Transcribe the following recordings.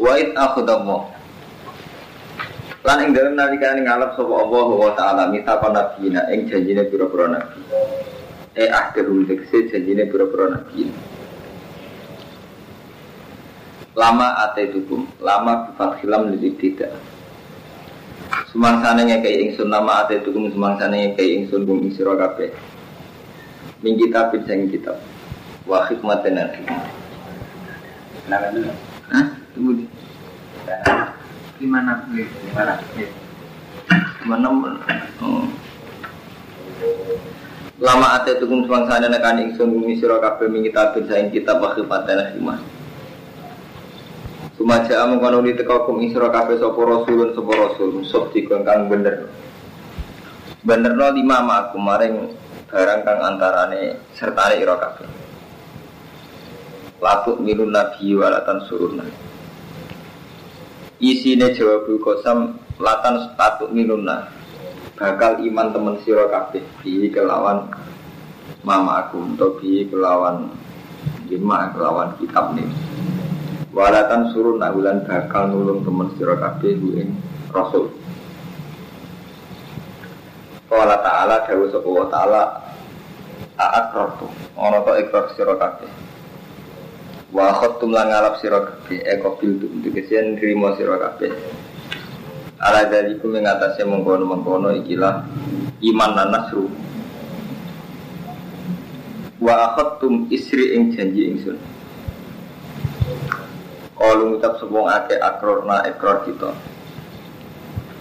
Wa id akhudallah. Lan ing dalem nalikane ngalap sapa Allah wa taala mita nabiyina ing janjine pira-pira nabi. E akhirul tekse janjine pira-pira nabi. Lama ate tukum, lama bifat khilam lidik tidak. Sumangsane ngekei ingsun nama ate tukum sumangsane ngekei ingsun kum ing sira kabeh. Min kitab sing kitab. Wa hikmatan hikmah. Hah? Tunggu di. Gimana? Gimana? Mana? Oh. Lama ate tukung semangsane nekani ingsun bumi sira kabeh min kitab saing kitab wa hikmatan hikmah. Sumaja mengkono di teka kum ing sira kabeh sapa rasulun sapa rasul musuh dikon bener. Benerno lima aku maring barang kang antarane sertane ira kabeh. Latuk minun nabi walatan suruna Isine jawabul kosam latan statuk minuna Bakal iman temen siro kabeh. Bi kelawan mama aku Untuk bi kelawan Lima kelawan kitab nih Walatan surun bulan bakal nulung temen siro kabeh Buing rasul. Kala ta'ala dawu sapa ta'ala Aat rotu Ono to ikrar siro kabeh Wa khottum lan ngalap sira kabeh eko biltu tegese nrimo sira kabeh. Ala mengatasi mengkono-mengkono ikilah iman dan nasru. Wa akhadtum isri ing janji ingsun. Kalu ngucap sepung ake akrorna ekor kita.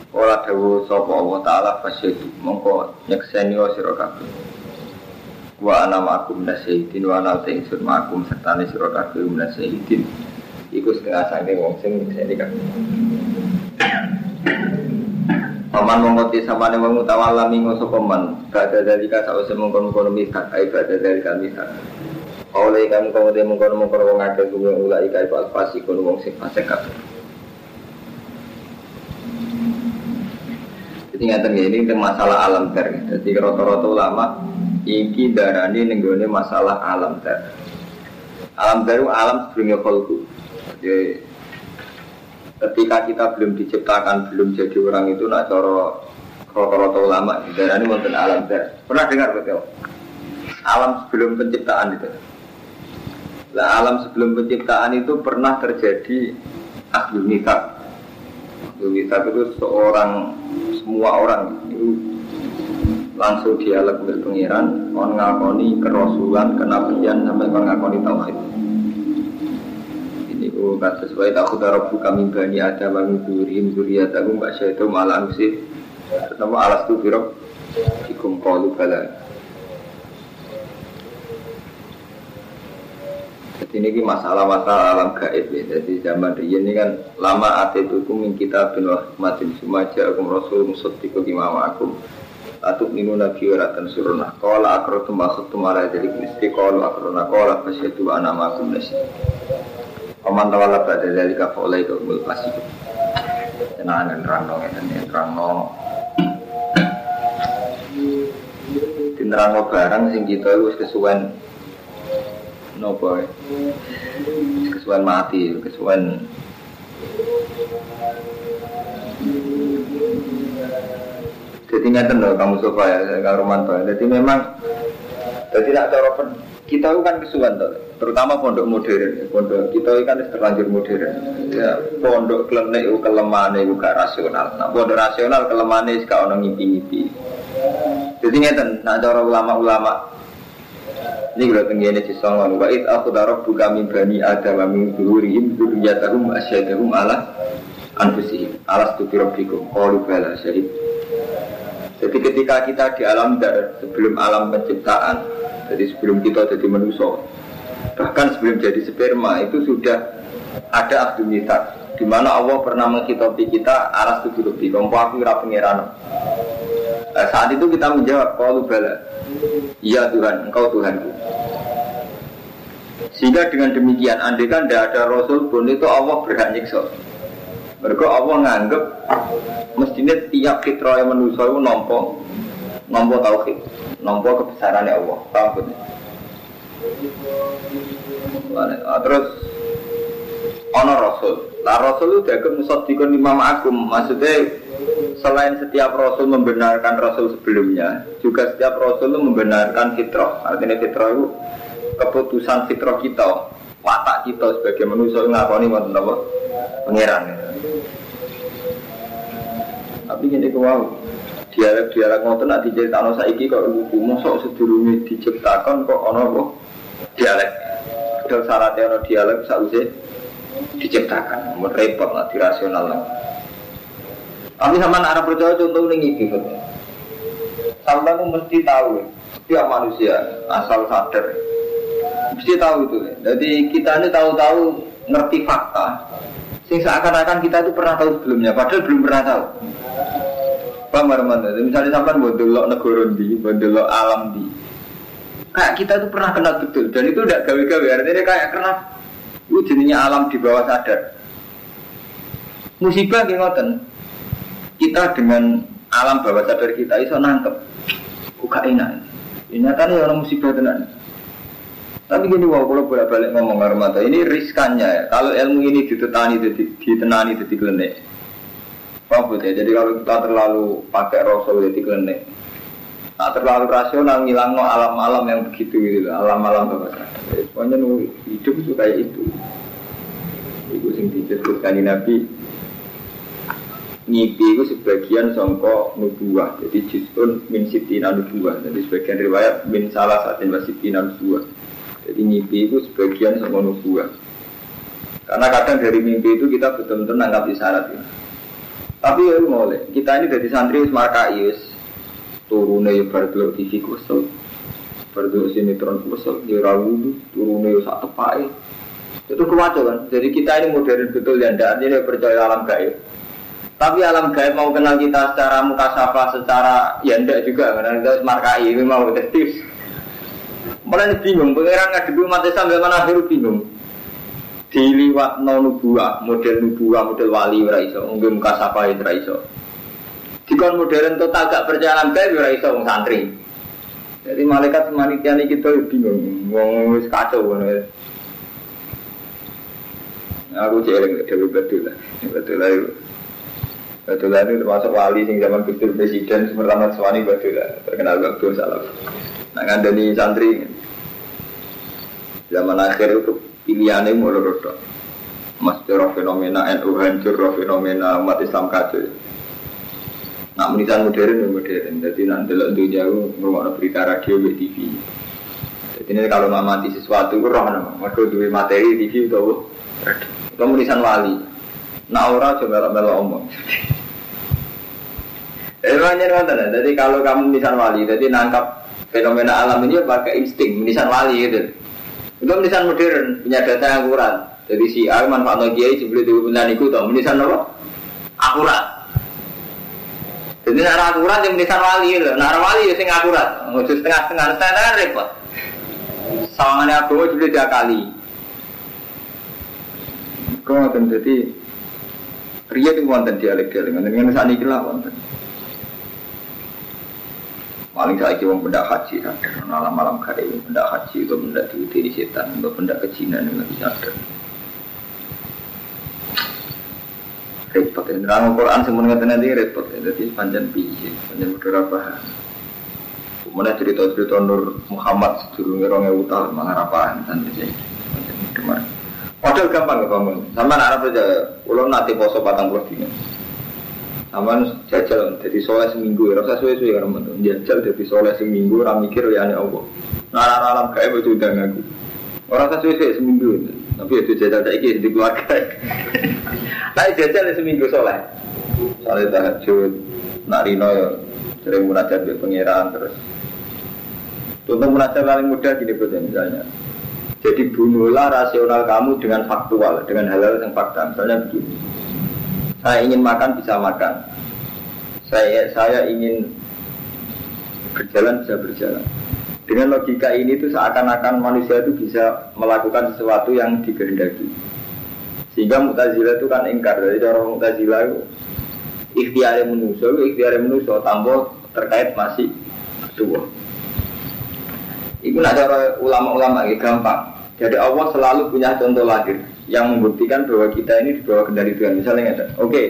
Kala dawu sapa Allah taala fasyadu mongko nyekseni kabeh wa ana ma'akum nasyidin wa ana te ingsun ma'akum serta ne sira kabeh nasyidin. Iku setengah sange wong sing nyekseni kabeh. Paman mongkoti samane wong utawala mingo sapa man badha dalika sause mongkon-mongkon misak ai badha dalika misak Oleh kamu kamu dia mengkono-mengkono wong akeh kuwi ulai kai pas pasi kono wong sing fasik kabeh. Jadi ngaten ini masalah alam ter. Jadi rata-rata ulama Iki darani nenggone masalah alam ter. Alam baru alam sebelumnya kolku. Jadi ketika kita belum diciptakan, belum jadi orang itu nak coro rata-rata ulama darani wonten alam ter. Pernah dengar betul? Alam sebelum penciptaan itu. Nah, alam sebelum penciptaan itu pernah terjadi ahlul mitak itu seorang semua orang itu langsung dialog berpengiran on ngakoni kerasulan kenabian sampai on ngakoni tauhid. Ini ku sesuai takut darabu kami bani ada bangun durim duriyatakum mbak syaitu malah sih pertama alas tu firok ikum kalu bala. Jadi ini masalah-masalah alam gaib ya. Jadi zaman ini kan lama ate tukum min kita bin wahmatin sumaja akum rasul musaddiqu bima ma'akum Atuk minu nabi wa ratan suruna Kala akrotum akhutum ala jadi mesti Kala akrona kala fasyadu anama akum nasi Oman tawala pada dari kafa oleh ke umul pasti Tenang dan ya terang dong. Tinterang barang sing kita itu kesuwen Nopo Kesuwen mati Kesuwen jadi nggak loh kamu sofa ya, Kang Romanto. Jadi memang jadi tidak cara kita kan kesuwan tuh, terutama pondok modern. Pondok kita kan terlanjur modern. Ya, pondok klenek itu kelemahan itu gak rasional. Nah, pondok rasional kelemahan itu gak orang ngipi-ngipi. Jadi ngeten, nah cara ulama-ulama ini kalau tenggine di songon wa aku taruh buka min bani adam min durihim duriyatahum asyadahum ala anfusihim alas tu rabbikum qalu bala syahid jadi ketika kita di alam dar, sebelum alam penciptaan, jadi sebelum kita jadi manusia, bahkan sebelum jadi sperma itu sudah ada Mithaq di mana Allah pernah menghitopi kita aras tujuh lebih kompo aku ira nah, saat itu kita menjawab kalau bala iya Tuhan engkau Tuhanku. Sehingga dengan demikian andai kan tidak ada Rasul pun itu Allah berhak nyiksa mereka Allah nganggep mestinya tiap fitrah yang manusia itu nompo nompo tauhid nompo kebesarannya Allah paham nah, terus ono rasul. Nah rasul itu dianggap musadikun imam agung. Maksudnya selain setiap rasul membenarkan rasul sebelumnya juga setiap rasul itu membenarkan fitrah. Artinya fitrah itu keputusan fitrah kita watak kita sebagai manusia ngakoni wonten apa? Pangeran. Tapi gini wow dialek-dialek ngoten nak diceritakno saiki kok iku mosok sedurunge diciptakan kok ana apa? Dialek. Padahal syaratnya ana dialek sausé diciptakan, mun repot lah dirasional lah. Tapi sama arah percaya contoh ini iki Sampai mesti tahu setiap manusia asal sadar mesti tahu itu. Jadi kita ini tahu-tahu ngerti fakta Sing seakan-akan kita itu pernah tahu sebelumnya, padahal belum pernah tahu. Pak Marman, misalnya sampai buat dulu negara di, buat alam di. Kayak kita itu pernah kenal betul, dan itu udah gawe-gawe. Artinya kayak kenal, itu jenisnya alam di bawah sadar. Musibah kayak ngoten. Kita dengan alam bawah sadar kita itu nangkep. Buka enak. Ini kan ya orang musibah tenan. Tapi gini wow, kalau bolak balik ngomong Armada, ini riskannya ya. Kalau ilmu ini ditetani, ditenani, jadi klenek. Paham ya? Jadi kalau kita terlalu pakai rasul jadi klenek. Nah, terlalu rasional ngilang no alam-alam yang begitu gitu, alam-alam apa Pokoknya hidup itu kayak itu. Itu sing di Nabi. Ngipi itu sebagian songko nubuah. Jadi jisun min sitina nubuah. Jadi sebagian riwayat min salah satin wasitina nubuah. Jadi mimpi itu sebagian sama nubuah. Karena kadang dari mimpi itu kita betul-betul nangkap isyarat ya. Tapi ya boleh. Kita ini dari santri marka is turunnya ya baru TV kusel, baru sinetron kusel, ya rawu turunnya ya satu pai. Itu kewajib kan. Jadi kita ini modern betul ya, tidak ini percaya alam gaib. Tapi alam gaib mau kenal kita secara muka sapa, secara ya enggak juga karena itu markai ini mau detektif. Mulai bingung, pengiran ngadepi umat Islam zaman akhir bingung. Diliwat no nubuah, model nubuah, model wali ora iso, mungkin muka sapa ora iso. Dikon modern total gak percaya gaib ora iso wong santri. Jadi malaikat semanitia ini kita bingung, wong kacau ngono ya. Aku jeleng dewe betul lah, betul lah itu. Betul lah itu termasuk wali sing zaman Gus Presiden pertama Swani betul lah, terkenal waktu salah. Nah ngandani santri zaman akhir itu pilihannya mulai rodok. Mas roh fenomena NU hancur, roh fenomena umat Islam kacau. Nah menisan modern ya modern. Jadi nanti lo jauh ngomong berita radio di TV. Jadi ini kalau nggak mati sesuatu itu roh nama. Mereka dua materi TV itu Itu menisan wali. Nah coba melok omong. Jadi kalau kamu menisan wali, jadi nangkap fenomena alam ini pakai insting, menisan wali gitu. Itu menisan modern, punya data yang akurat. Jadi si A manfaat kiai sebelum itu punya niku tau menisan apa? Akurat. Jadi nara akurat yang menisan wali gitu. Nara wali ya sing akurat. Ngurus setengah-setengah setengah repot. Sawangannya aku juga tiga kali. Kau akan jadi Ria itu wonten dialek-dialek, dengan saat ini lah wonten. Paling saya kira benda haji ada. Malam-malam kali benda haji itu benda di setan, untuk benda kejinan yang bisa ada. Repot ya. Dalam Al-Quran semuanya nanti repot ya. Jadi panjang biji, panjang beberapa Kemudian cerita-cerita Nur Muhammad sedurungnya orang yang utah mengarapkan nanti sih. Padahal gampang ya bangun. Sama anak aja, ulang nanti poso patang puluh dino. Aman jajal jadi soleh seminggu ya. Rasa suwe suwe karena mentu jajal jadi soleh seminggu orang mikir ya ane allah. Ngaran alam kayak betul udah ngaku orang rasa suwe seminggu tapi itu jajal tak ikut di keluarga. Tapi jajal seminggu soleh. Soleh tahajud narino ya sering munajat di pangeran terus. Contoh munajat paling mudah gini misalnya Jadi bunuhlah rasional kamu dengan faktual, dengan hal-hal yang fakta. Misalnya begini, saya ingin makan bisa makan, saya saya ingin berjalan bisa berjalan. Dengan logika ini tuh seakan-akan manusia itu bisa melakukan sesuatu yang dikehendaki. Sehingga Mu'tazilah itu kan ingkar dari orang Mu'tazilah itu ikhtiar manusia, ikhtiar manusia tambah terkait masih tua. Itu ada ulama-ulama ya gampang. Jadi Allah selalu punya contoh lahir yang membuktikan bahwa kita ini di bawah kendali Tuhan. Misalnya ada, oke,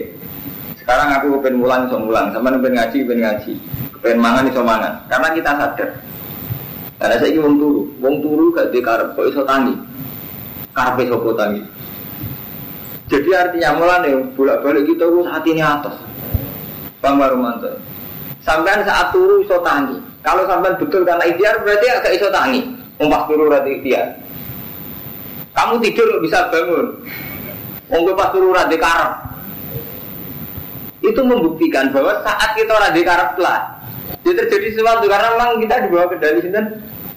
sekarang aku pengen mulang, so mulang, sama pengen ngaji, pengen ngaji, pengen mangan, iso mangan. Karena kita sadar. Karena saya ingin turu, wong turu gak di karep, kok iso tangi, tangi. Jadi artinya mulane bolak-balik kita itu saat ini atas. Bang Barumanto. Sampai saat turu iso tangi. Kalau sampai betul karena ikhtiar berarti agak iso tangi. Umpas turu rati ikhtiar. Kamu tidur bisa bangun. Unggu pas turu rati karep. Itu membuktikan bahwa saat kita rati karep lah. Jadi terjadi sesuatu karena memang kita di bawah kendali sini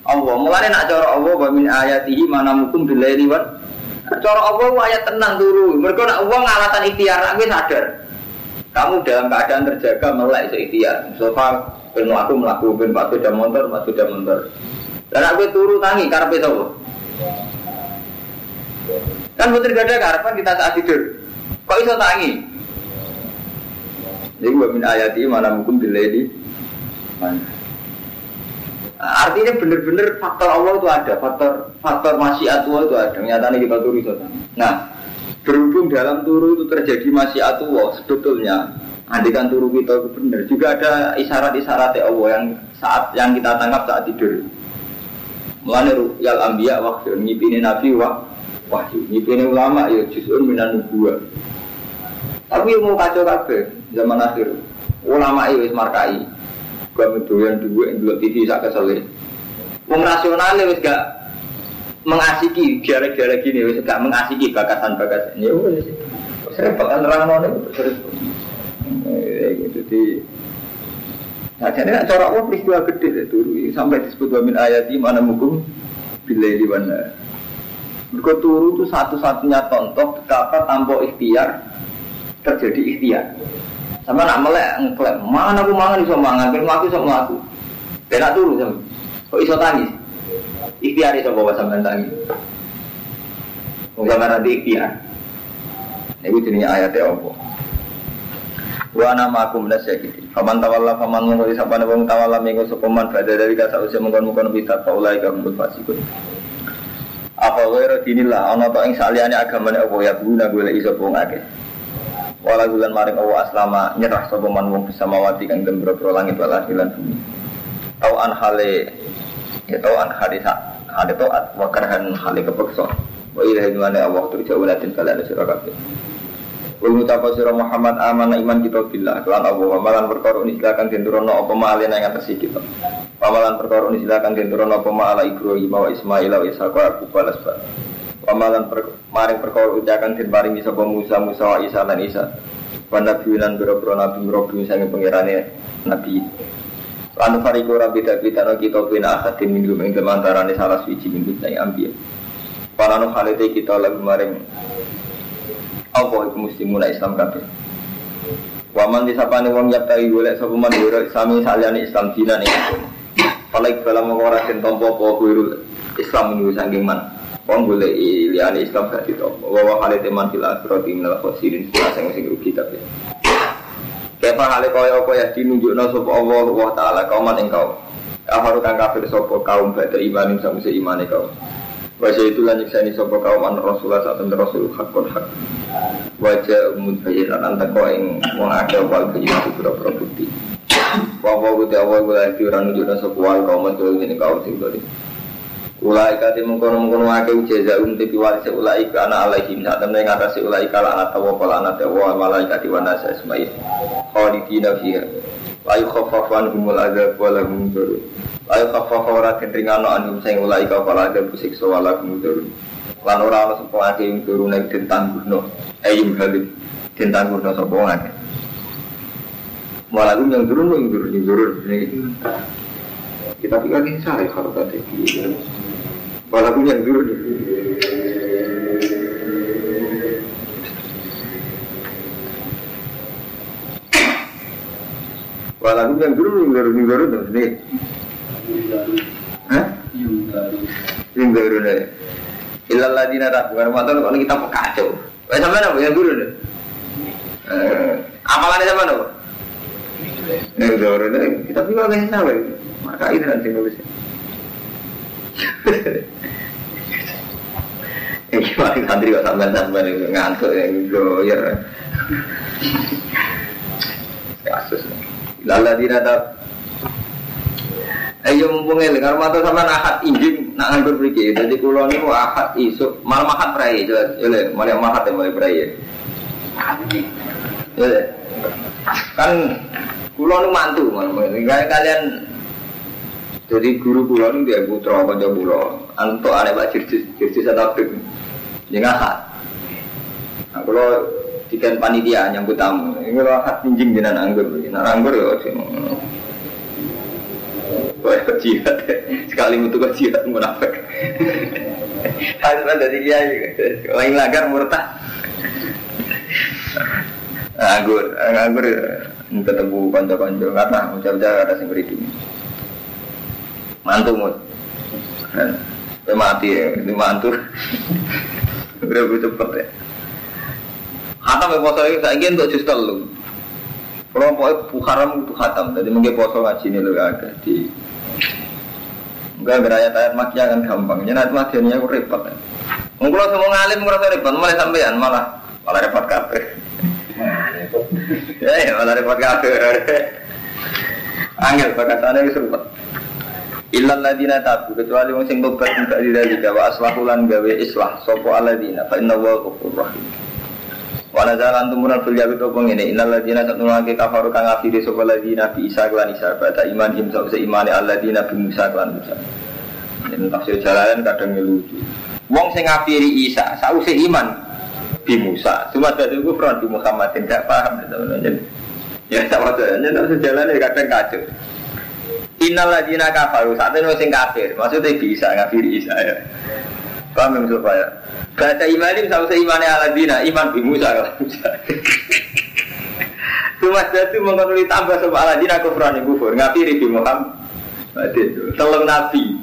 Allah. Mulai nak cara Allah wa min ayatihi mana mukum bilaili wan. Cara Allah ayat tenang turu. Mereka nak Allah ngalatan ikhtiar, aku sadar. Kamu dalam keadaan terjaga melek ikhtiar. Sofa ben aku melaku ben pak sudah motor, pak sudah motor. Dan aku turu tangi karena itu. Kan betul gak ada karepan kita saat tidur. Kok iso tangi? Jadi gua min ayati mana hukum diledi. Artinya benar-benar faktor Allah itu ada, faktor faktor masyiat Allah itu ada. Nyatanya kita turu itu. Nah, Berhubung dalam turu itu terjadi masih Allah sebetulnya Andikan turu kita itu benar Juga ada isyarat-isyarat Allah yang saat yang kita tangkap saat tidur. Mulanya ru'yal ambiya wahyu Ngipini nabi wah wahyu. Ngipini ulama ya juz'un minan nubuah Tapi yang mau kacau kabeh zaman akhir. Ulama itu wis markai. Gua medoyan dua yang dulu TV sak keselih Wong rasional wis gak mengasiki gara-gara gini wis gak mengasiki bakasan-bakasan ya wis repot kan terang mau di Nah, jadi nak cara Allah peristiwa gede turu sampai disebut wa min ayati mana mukum bila di mana. Mereka turu itu satu-satunya contoh betapa tanpa ikhtiar terjadi ikhtiar. Sama nak melek ngeklaim mana aku mangan iso mangan, ben aku iso mlaku. Ben nak turu sama. Kok iso tangis? Ikhtiar itu bawa sampai tangi. Mungkin nanti ikhtiar. Ini jenis ayatnya apa? Wa nama aku ya gitu. Faman tawalla faman ngori sapa ne wong tawalla minggu sopeman pada dari kata usia mengkon-mengkon bidat faulai ka mbut fasikun. Apa wae dinillah ana to ing saliyane agamane apa ya guna golek iso wong akeh. Wala bulan maring Allah aslama nyerah sapa man bisa mawati kang gembro langit wal lan bumi. Tau an hale ya tau an hadisa ada toat wakarhan hal kepeksa wa ilahi Allah turja ulatin kalian sira kabeh Wal mutapa sira Muhammad amana iman kita billah kelan Allah wa malan perkara ini silakan denturono apa ma alena atas kita. Pamalan perkara ini silakan denturono apa ma Ibrahim wa Ismail wa Ishaq wa Yaqub wa Lasbat. Pamalan per, maring perkara ucakan den paringi sapa Musa Musa wa Isa lan Isa. Wa nabi lan boro-boro nabi nabi sange pangerane nabi Lanu fariku rabi tak kita pina akhatin minggu ing antara salah suci minggu saya ambil. Palanu halite kita lagu maring apa itu mesti mulai Islam kabeh. Waman disapane wong yaptai golek sapa man ora sami saliyane Islam dina nih. Palaik bala mengora den tompo apa Islam minggu saking man. Wong golek liyane Islam gak ditompo. Wa wa halite man fil akhirati minal khosirin sing sing rugi kabeh. Kepa hale kaya apa ya dinunjukna sapa Allah wa taala kauman ing kaum. Kafaru kang kafir sapa kaum badhe iman ing samuse imane. Wajah itu lan nyiksani sapa kaum an Rasulullah saat temen Rasul hakun hak. Wajah umum bayiran antar kau wong akeh wal bayiran pura-pura bukti. Wa wa wa wa wa wa ora nunjukna sapa wal kaum ini kaum sing Ulai kati mengkono mengkono um tepi waris ulai ka ana alaihim. Saat temen ngatasi ulai kala anak tawa kala anak tawa malaikat wa nasa ismail. Khalidina fiha. La yukhaffafan humul azab wa lahum la yukhaffafa ora kendringano anhum sing ulai ka kala azab siksa wa lahum durun lan ora ana sapa ake ing turun nek den tangguhno ayim halid den tangguhno sapa ake Malah yang turun, yang turun, yang turun. Kita pikir ini sari kalau tadi. Walaupun yang dulu Walaupun yang dulu yang baru yang nih. Hah? Yang baru nih. Ilal ladina tak bukan mata kalau kita kacau. Eh sama apa yang dulu nih? Eh, amalannya sama apa? Yang baru nih. Kita juga nggak sama. Maka itu nanti nulisnya. Eh, gimana santri kok sampean-sampean ngantuk ya, goyer. Kasus. Lala tidak tak. Ayo mumpung eling karo matur sampean ahad injing nak nganggur mriki. Dadi kula niku ahad isuk malam ahad prai jelas. Ele malam ahad ya mulai prai. Ele. Kan kula nu mantu Kayak kalian jadi guru kula nu dia putra kanca kula. Antuk ane Pak Jirjis, Jirjis Atabik. Yang ahad. Nah, kalau dikan panitia nyambut tamu. Ini kalau hak pinjing jinan anggur, nah anggur ya Wah, jihad. Sekali mutu ke jihad munafik. Ada dari dia Lain lagar murtad. Anggur, anggur ketemu konco-konco kata ucap-ucap kata sing beri Mantu mut. mati ya, ini mantu. Udah cepet ya. Hatam ya poso ini saya untuk jus telu. Kalau pokoknya haram itu hatam, jadi mungkin poso ngaji ini lebih agak di Enggak beraya ayat makia kan gampang. Jadi nanti makiannya aku repot. Kalau semua ngalim ngerasa repot, malah sampean malah malah repot kafe. Ya, malah repot kafe. Angel perkataannya itu repot. Illal ladina tabu kecuali wong sing tobat enggak didalika wa aslahulan gawe islah sapa aladina fa inna wa ghafurur rahim. Wala jalan tumuran fil yabi to ini innal ladina satulake kafaru kang afiri sapa ladina bi Isa lan Isa bata iman him sak imane alladina bi Musa lan Musa. Ini tafsir jalan kadang lucu. Wong sing ngafiri Isa sause iman bi Musa. Cuma dadi kufran bi Muhammad tidak paham teman-teman. Ya sama saja, tafsir jalan kadang kacau. Innal ladina kafaru saat ini sing kafir, maksudnya bisa ngafiri Isa ya. Paham yang supaya Baca imanim sama seimane ala dina Iman bi Musa. Kalau Cuma jadi mengenuli tambah sama ala dina kufran yang kufur. Ngafiri bi Muhammad? Telung Nabi.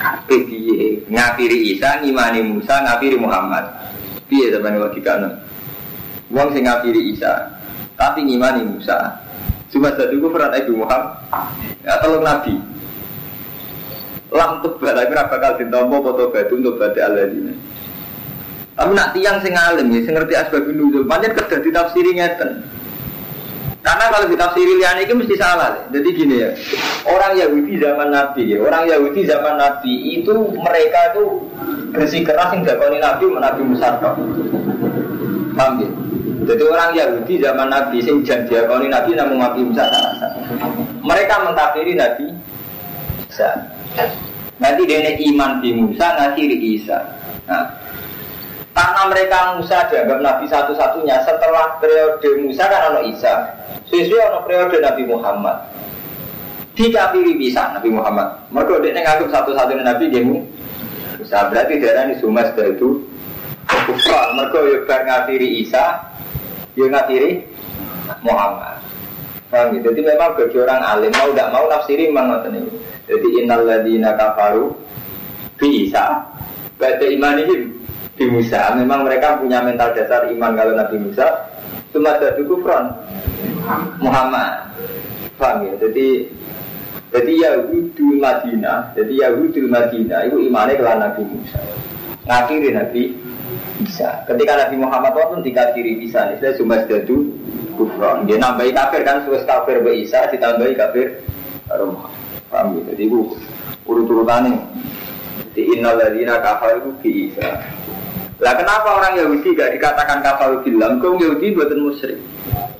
Kape piye Ngafiri Isa, ngimani Musa, ngafiri Muhammad. Piye zaman logika Wong sing ngafiri Isa Tapi ngimani Musa. Cuma jadi kufran Ibu Muhammad. Ya telung Nabi lam tebal tapi ora bakal ditampa foto batu untuk baca alladzina tapi nak tiang sing alim ya sing ngerti asbab nuzul. Pancen kedah ditafsiri ngeten. Karena kalau ditafsiri liane itu mesti salah jadi gini ya orang Yahudi zaman Nabi ya orang Yahudi zaman Nabi itu mereka itu bersih keras yang dakoni Nabi Nabi Musa paham ya? Jadi orang Yahudi zaman Nabi sing janji Nabi namun Nabi Musa. Mereka mentafsiri Nabi Isa Nanti dia iman di Musa, ngakhiri Isa. Nah, karena mereka Musa dianggap Nabi satu-satunya setelah periode Musa kan ada Isa. Sesuai ada periode Nabi Muhammad. Dikafiri bisa Nabi Muhammad. Mereka dia nganggap satu-satunya Nabi dia Musa. Berarti daerah ini Sumas itu. Mereka ya bar ngafiri Isa, ya ngafiri Muhammad. Paham gitu? Jadi memang bagi orang alim mau tidak mau nafsiri memang ini. Jadi innal ladina kafaru bi Isa. Baca imanihim di Musa. Memang mereka punya mental dasar iman kalau Nabi Musa. Cuma ada kufran Muhammad. Paham ya? Jadi jadi Yahudi Madinah, jadi Yahudi Madinah itu imannya ke Nabi Musa. Ngakhiri Nabi Isa. Ketika Nabi Muhammad pun dikafiri Isa, ini cuma sedatu kufran. Dia nambahi kafir kan, sudah kafir be Isa, ditambahi kafir Muhammad. Paham ya? Jadi itu urut-urutannya. Di innal kafar itu bisa. Lah kenapa orang Yahudi gak dikatakan kafar bilang? Kau Yahudi buatan musyrik.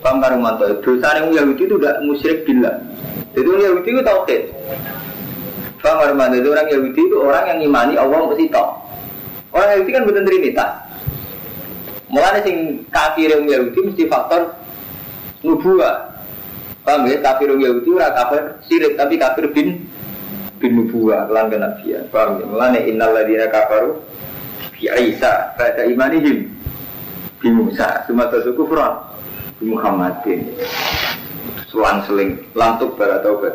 Paham kan Rumanto? Dosa yang Yahudi itu tidak musyrik bilang. Jadi orang Yahudi itu tauhid. Paham kan Rumanto? Jadi orang Yahudi itu orang yang imani Allah mesti tahu. Orang Yahudi kan buatan trinitas. Mulanya sing kafir yang Yahudi mesti faktor nubuah. Paham ya? Kafir Yahudi ora kafir sirik tapi kafir bin bin nubuwah lan kenabian. Paham ya? Mulane innal ladzina kafaru bi Isa pada imanihim bi Musa semata suku kufran bi Muhammadin. Suan seling lantuk bara taubat.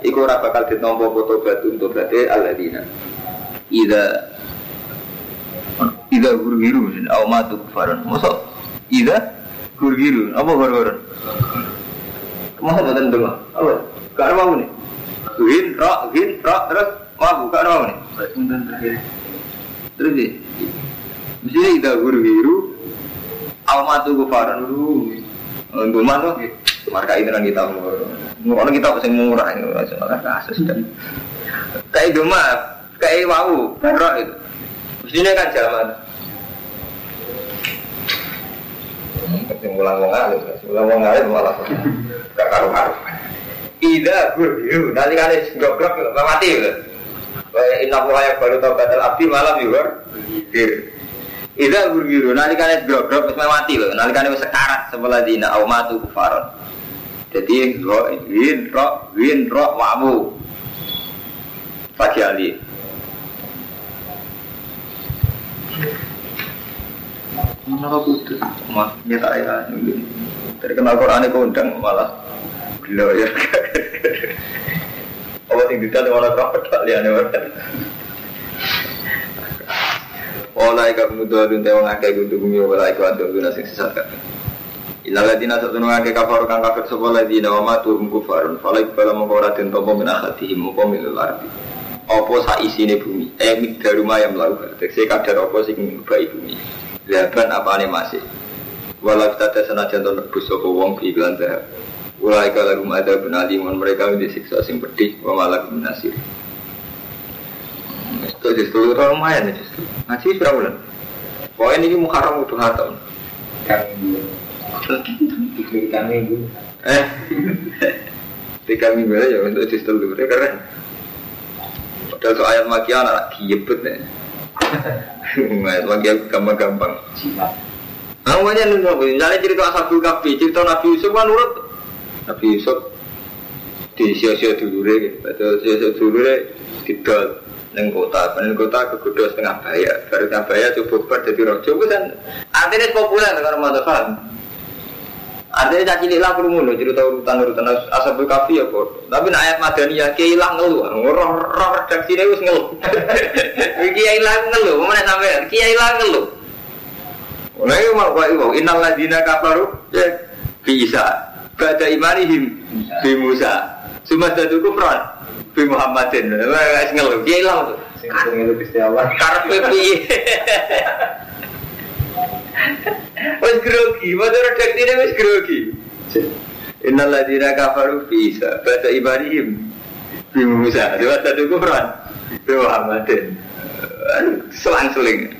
Iku ora bakal ditampa foto batu untuk bate alladzina. Ida Ida guru-guru au matu kufaran. Masa Ida guru-guru apa guru-guru? Masa boten dengar. Apa? Gak mau nih. Gin, rok, gin, rok, terus mau gak mau nih. Terus sih. Mesti Ida guru-guru au matu kufaran dulu. Untuk mana? Marka ini kan kita Orang kita pasti murah ini masalah kasus dan kayak cuma kayak wow, rok itu. Mestinya kan zaman. Mungkin ulang wong alim, ulang wong alim malah gak karu karu. Ida guru, nanti kan goblok mati loh. Inna yang baru tau batal abdi malam juga. Ida guru, nanti kan goblok mati loh. Nanti kan sekarat sebelah dina matu kufaron. Jadi win ro win ro wamu. Pagi ali. Kenapa putus? Mas, nyata ya. Terkenal Quran itu undang malah gila ya. Apa sing detail malah kerap pedal ya nih Ola ika kemudian tewa ngakai gundu bumi wala ika antum guna sing sesat kan. Ila ladina satu ngake kafar kang kafir sapa ladina wa matu hum kufarun. Fala ikbala mongko ora den tampa min akhatihim mongko min ardi. Apa sak isine bumi? Eh mikdar rumah yang melakukan. Tekse kadar apa sing baik bumi. Laban apa nih masih? Walau kita tes senajan to nebus sapa wong bi iklan dahab. Ulai kala rum ada benalimun mereka disiksa sing pedih wa malak nasir. Itu justru itu lumayan ya justru. Ngaji berapa bulan? Pokoknya ini Muharram udah tahun. Tiga minggu. Eh, tiga minggu aja untuk justru itu keren. Padahal soal ayat makian anak diebut nih. Ayat makian gampang-gampang. Namanya nurut, misalnya cerita Ashabul Kahfi, cerita Nabi Yusuf kan nurut. Nabi Yusuf di dulu deh, betul dulu deh, tidak neng kota, neng kota kegoda setengah bayar, baru setengah bayar coba ber jadi rojo, kan artinya populer mau paham. Artinya caci lilah kerumun loh, cerita urutan urutan Ashabul Kahfi ya bodoh. Tapi ayat Madaniyah, kiai ngeluh, roh roh redaksi dia harus ngeluh. Kiai lah ngeluh, mana sampai kiai lah ngeluh. Nah itu mau kau ibu, innal ladina kafaru ya bisa baca imanihim bi Musa, cuma satu kufran bi Muhammadin. Wah ngeluh, dia hilang tuh. Sing ngeluh Gusti Allah. Karpe piye? Wes grogi, motor redaksi ini wes grogi. Innal ladina kafaru bisa baca imanihim bi Musa, cuma satu kufran bi Muhammadin. Selang-seling.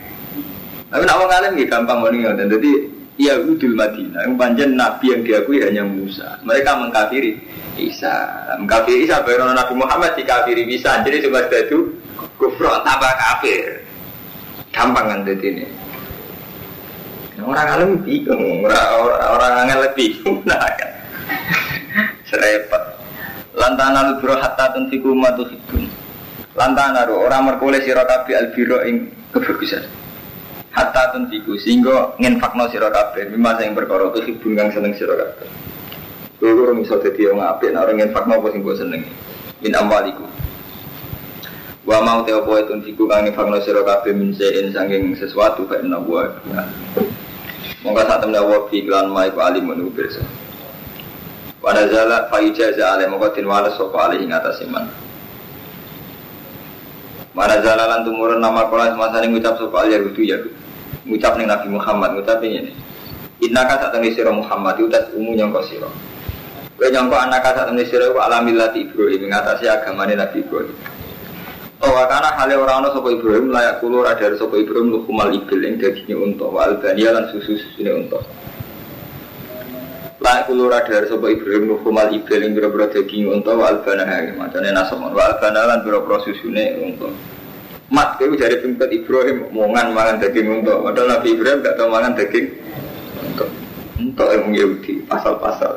Tapi nak orang alim ya gampang mau dan jadi Yahudul Madinah yang panjang Nabi yang diakui hanya Musa. Mereka mengkafiri Isa, mengkafiri Isa. Baru Nabi Muhammad dikafiri Isa. Jadi cuma itu kufur tambah kafir. Gampang kan ini. Orang alim bingung, orang orang, orang alim bingung, nah kan. Serempet. Lantana lu bro hatta tensiku matu hidun. Lantana orang merkulis sirakabi albiro ing kebagusan hatta tenfiku sehingga ngenfakno sira kabeh mimma sing perkara tu hibun kang seneng sira kabeh kuwi ora iso dadi wong apik nek ora ngenfakno apa sing mbok seneng min amwaliku wa mau te opo tenfiku kang ngenfakno sira kabeh min sein saking sesuatu inna wa Monggo sak temne wa fi lan mai ku alimun pirsa Wa nazala fa ijaza ale monggo tin wala sapa ale ing atas iman. Mana jalalan nama kola semasa ini ngucap sopa al yahudu yahud Ngucap nih Nabi Muhammad ngucap ini Inna ka saat ini siro Muhammad itu tes umu nyongko siro Kue nyongko anak ka saat ini siro itu alamillati Ibrahim Mengatasi agamanya Nabi Ibrahim Oh karena hal orang ono sopo Ibrahim layak kulur ada sopo Ibrahim lukumal ibil yang dagingnya untuk wa albania lan susu susunya untuk layak kulur ada sopo Ibrahim lukumal ibil yang biro-biro dagingnya untuk wa albania macamnya nasomon wa albania lan biro-biro susunya untuk Mat, kau dari pimpin Ibrahim mongan mangan daging untuk, padahal Nabi Ibrahim gak tahu mangan daging untuk, untuk yang Yahudi pasal-pasal.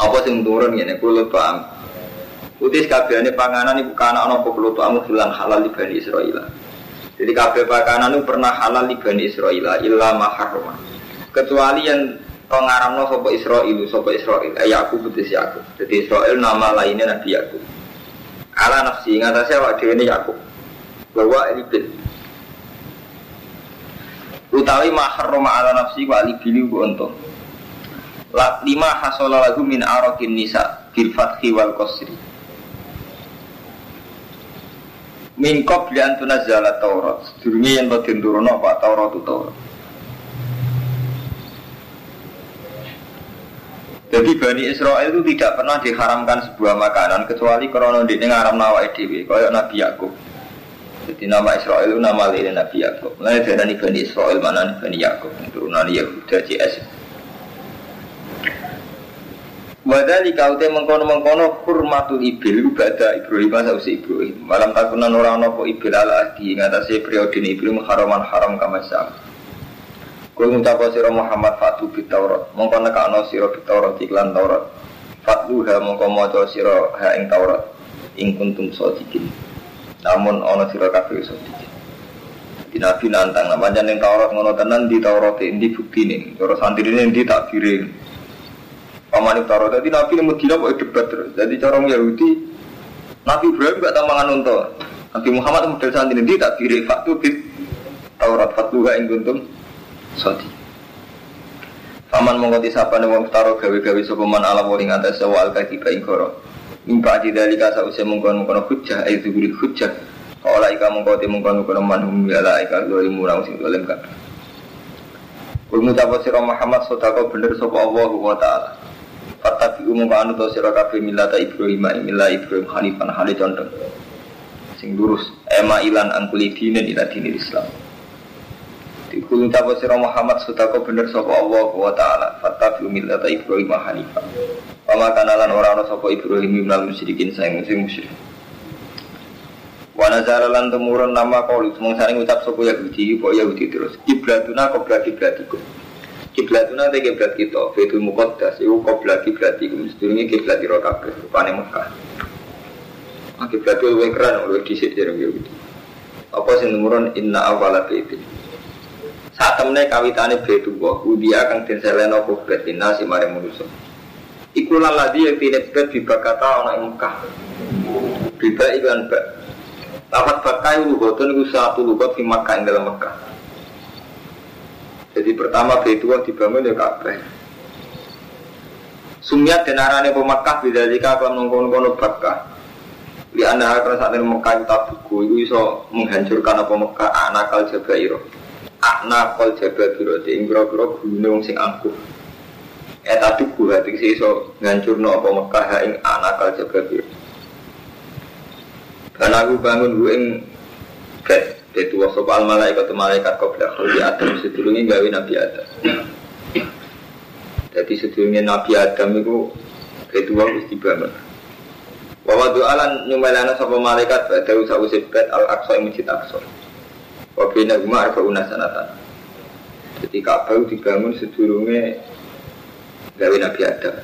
Apa sing turun ini? Kulo paham. Utis kabehane panganan iku kana ana apa perlu amu hilang halal di Bani Israil. Jadi kabeh panganan itu pernah halal di Bani Israil illa ma. Kecuali yang pengaramno sapa Israil, sapa Israil, eh, aku putus aku. Jadi Israil nama lainnya Nabi Yakub. Ala nafsi ngatasé awak dhewe ne Yakub. Bahwa ibn utawi ma harrama ala nafsi wa alibili ku untung. Lima hasola lagu min arakin nisa bil fathi wal qasri. Min qabli an tunazzala Taurat. Sedurunge yen to den turunno apa Taurat itu Taurat. Jadi Bani Israel itu tidak pernah diharamkan sebuah makanan kecuali karena di ngaram nawa edw, kayak Nabi Yakub. Jadi nama Israel itu nama lain Nabi Yakub. Lain dari Bani Israel mana Bani Yakub, turunan Yahuda. Wadali kau te mengkono mengkono hurmatul ibil ibadah Ibrahim sausi Ibrahim. Malam takunan orang nopo ibil ala adi ngatasi periode Ibrahim haraman haram kama sam. Kul ngucap sira Muhammad fatu bit Taurat. Mongko nekakno sira Taurat iklan Taurat. Fatluha mongko maca sira ha ing Taurat. Ing kuntum sadiqin. Namun ana sira kabeh sadiqin. Di Nabi nantang namanya ning Taurat ngono tenan di Taurat ini buktine. Cara santrine ndi tak kirim. Paman Taro. Jadi Nabi yang Medina kok debat terus. Jadi cara Yahudi, Nabi Ibrahim gak tambangan untuk. Nabi Muhammad model santri ini tak kiri faktu bit Taurat fatluha ing kuntum sodi. Paman mengkoti sapa wong taro gawe-gawe sopeman ala waring atas sewa al kaki ing koro. Mimpa aji dari kasa usia mengkon mengkon hujah itu guri hujah. Kaulah ika mengkoti mengkon mengkon manhum yala ika dua murang sing dolim kabeh. Kul mutapa sira Muhammad sodako bener sapa Allah wa taala. Fatabi umum anu to sira kabeh millata Ibrahim milah Ibrahim hanifan hale condong. Sing lurus ema ilan angkuli dinen ila dinil Islam. Dikul ucap sira Muhammad sutako bener sapa Allah wa taala fatabi millata Ibrahim hanifan. Pama kanalan ora ana sapa Ibrahim minal musyrikin sing sing musyrik. Wa nazara temurun nama qaulu mung saring ucap sapa Yahudi apa Yahudi terus kiblatuna qiblat kiblatikum kiblatuna te kiblat kita Betul Muqaddas. Itu kiblat kiblat itu sedurunge kiblat ira kabeh rupane Mekah. Ah kiblat luwih keren luwih dhisik jarang ya gitu. Apa sing numurun inna awala baitin saat temne kawitane betu wa udia kang den seleno kubet nasi mare manusa. Iku laladi yang tidak bet bibakata ana ing Mekah. Biba iklan bak. Lafat bakai lugotun itu satu lugot di Makkah dalam Mekah jadi pertama Baitullah dibangun ya Ka'bah. Sumiat dan arane pemakkah bila jika akan nongkon-nongkon. Di anda akan saat ini Mekah itu buku itu bisa menghancurkan apa Mekah anakal jabairo. Anakal jabairo di inggro-inggro gunung sing angkuh. Eh gue hati sih so ngancur no apa Mekah ing anakal jabairo. Karena aku bangun gue ing itu wasop al malaikat malaikat kau bilang di Adam sedulungnya gawe Nabi Adam. Jadi sedulungnya Nabi Adam itu itu harus dibangun. Wawa doalan nyumelana sapa malaikat pada usah bet al aqsa yang masjid aqsa. Wabina rumah arba unasanatan. Jadi Ka'bah dibangun sedulungnya gawe Nabi Adam.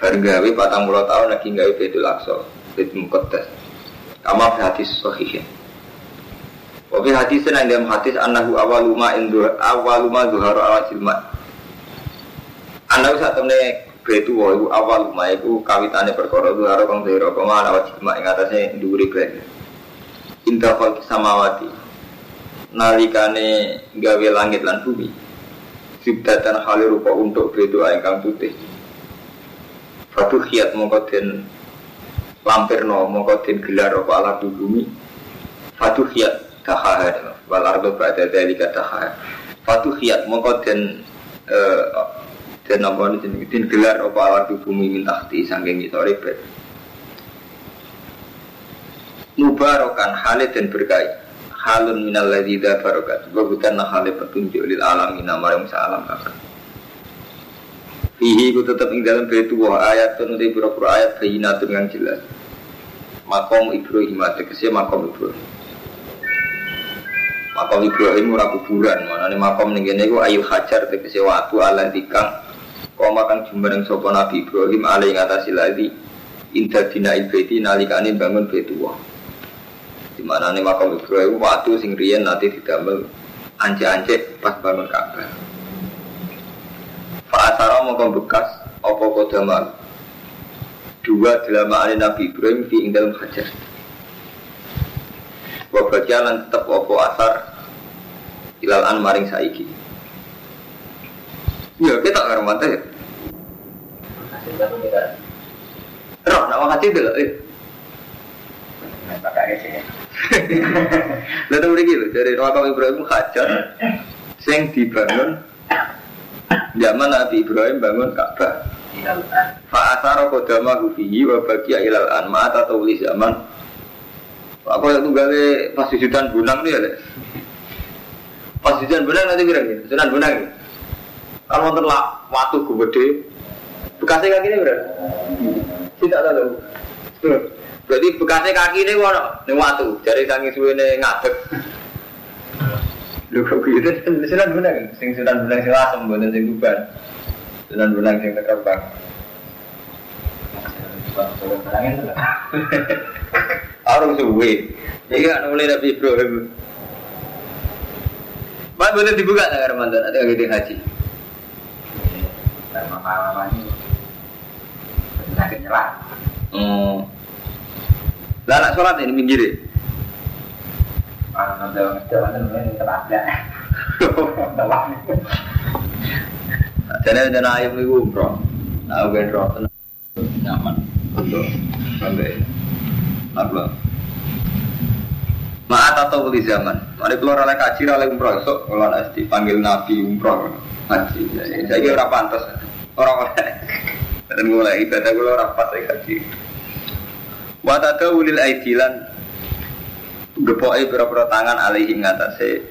Bareng gawe patang puluh tahun lagi gawe Betul Aqsa, Betul Muqaddas. Kama hadis sahihin. Wabi hadis yang dalam hadis anahu awaluma indu awaluma zuharu ala jilma. Anahu saat temne betu wa ibu awaluma ibu kawitane perkara zuharu kang zuharu kama ala jilma ing atasnya duri betu. Indah samawati. Nalikane gawe langit lan bumi. Sibdatan hali rupa untuk betu kang putih. Fatuh khiat mongko den lampirno mongko den gelar apa alat bumi. Fatuh khiat tahaha wal ardo pada dari kata tahaha fatu khiyat mongko den den apa jenis den gelar apa alat bumi min tahti sangking itu ribet mubarokan halid dan berkait halun minal ladzi barokat. Bukan halid petunjuk lil alamin yang alam kakak Fihi ku tetap ing dalam baitu wa ayat tunu di pura-pura ayat bayinatun yang jelas. Makom Ibrahim, tegese makom Ibrahim. Makom Ibrahim ora kuburan, nih makom ning kene iku ayu hajar tegese watu ala dikang. Koma kang jumbareng sapa Nabi Ibrahim alai ngatasi lagi inda bina ibadi nalikane bangun betua di mana nih makam Ibrahim waktu sing riyen nanti didamel ance-ance pas bangun Ka'bah. Fa'asara mau bekas apa kodamal dua dalam Nabi Ibrahim di dalam hajar. Wa bagian tetap apa asar ilal an maring saiki ya kita nggak mata ya roh nama hati dulu eh pakai sih Lalu begini loh, dari makam Ibrahim hajar, sing dibangun zaman Nabi Ibrahim bangun Ka'bah. Fa'asara kodama hufihi wa bagia ilal anma atau uli zaman. Aku yang tunggalnya pas sujudan bunang nih ya. Pas sujudan bunang nanti kira gini, sujudan bunang nih. Kalau nonton lah waktu gede, bekasnya kaki ini berapa? Tidak tahu. Tuh. Berarti bekasnya kaki ini wono, ini waktu. Jadi sangi suwe ini ngadek. Lu kok gitu? Sunan bunang, sing sunan bunang sing lasem, bukan sing tuban. Sunan bunang sing terbang. Orang suwe. Ini kan mulai Nabi Ibrahim. Pak boleh dibuka tak Ramadan? Ada lagi haji. dan pengalaman ini penyakit nyerah Oh. Lah anak sholat ini minggir. Jadi ada ayam itu umroh. Nah, gue umroh tenang, nyaman, untuk sampai apa? Maat atau beli zaman. Mari keluar oleh kaji oleh umroh. So kalau nanti dipanggil nabi umroh haji. Saya kira orang pantas. Orang oleh. Dan mulai ibadah gue orang pas kaji. Watada ulil aidilan gepoi pira-pira tangan alaihi ngatasé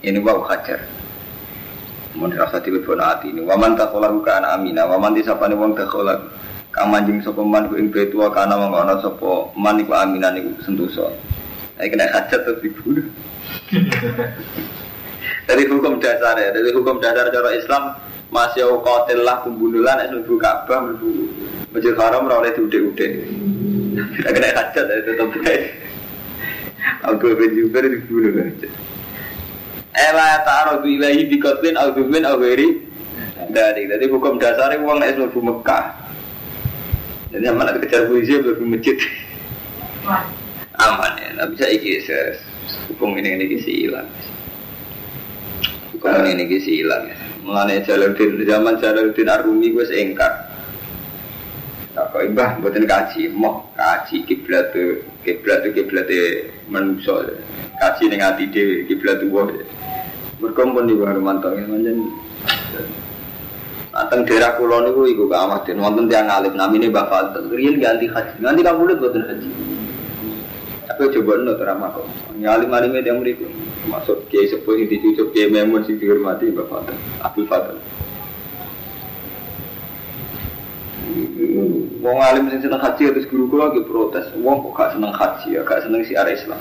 ini wau hajar. Mun rasa telepon hati ini. Waman takholahu kana amina. Waman disapane wong takholahu kang manjing sapa man ku ing betua kana wong ana sapa man iku aminan iku sentosa. Nek kena hajat terus dibunuh. Dari hukum dasar ya, dari hukum dasar cara Islam masih qatil lah pembunuhan nek mlebu Ka'bah mlebu Masjid Haram ora oleh diudik-udik. Tidak kena hajat ya tetap baik. Abu bin Jubair dibunuh aja. Ela ta'arudu ilahi bi qatlin au dhumin au ghairi dari jadi hukum dasarnya uang nek mlebu Mekah. Jadi aman ada kejar polisi mlebu masjid. Aman ya, tapi saya iki ses- hukum ini ini kisi hilang. Hukum ini ini kisi hilang ya. Mulane Jalaluddin zaman Jalaluddin Arumi gue seengkar. Tak kok imbah buatin kaji, mau kaji kiblat tuh kiblat tuh kiblat manusia, kaji dengan hati dewi kiblat tuh wah. Berkumpul di bawah mantong ya manjen. Ateng daerah kulon itu iku kamatin wonten tiang alim Mbak Fadl. Riyen ganti haji. Nanti kamu lihat buatin haji. Tapi coba nol terama kok. Ngalim alim yang mriku. Masuk kiai sepuh yang dicucuk kiai memun sing dihormati Mbak Fadl. Abdul Fadl. Wong alim sing seneng haji terus guru kula lagi protes. Wong kok gak seneng haji ya, gak seneng si arah Islam.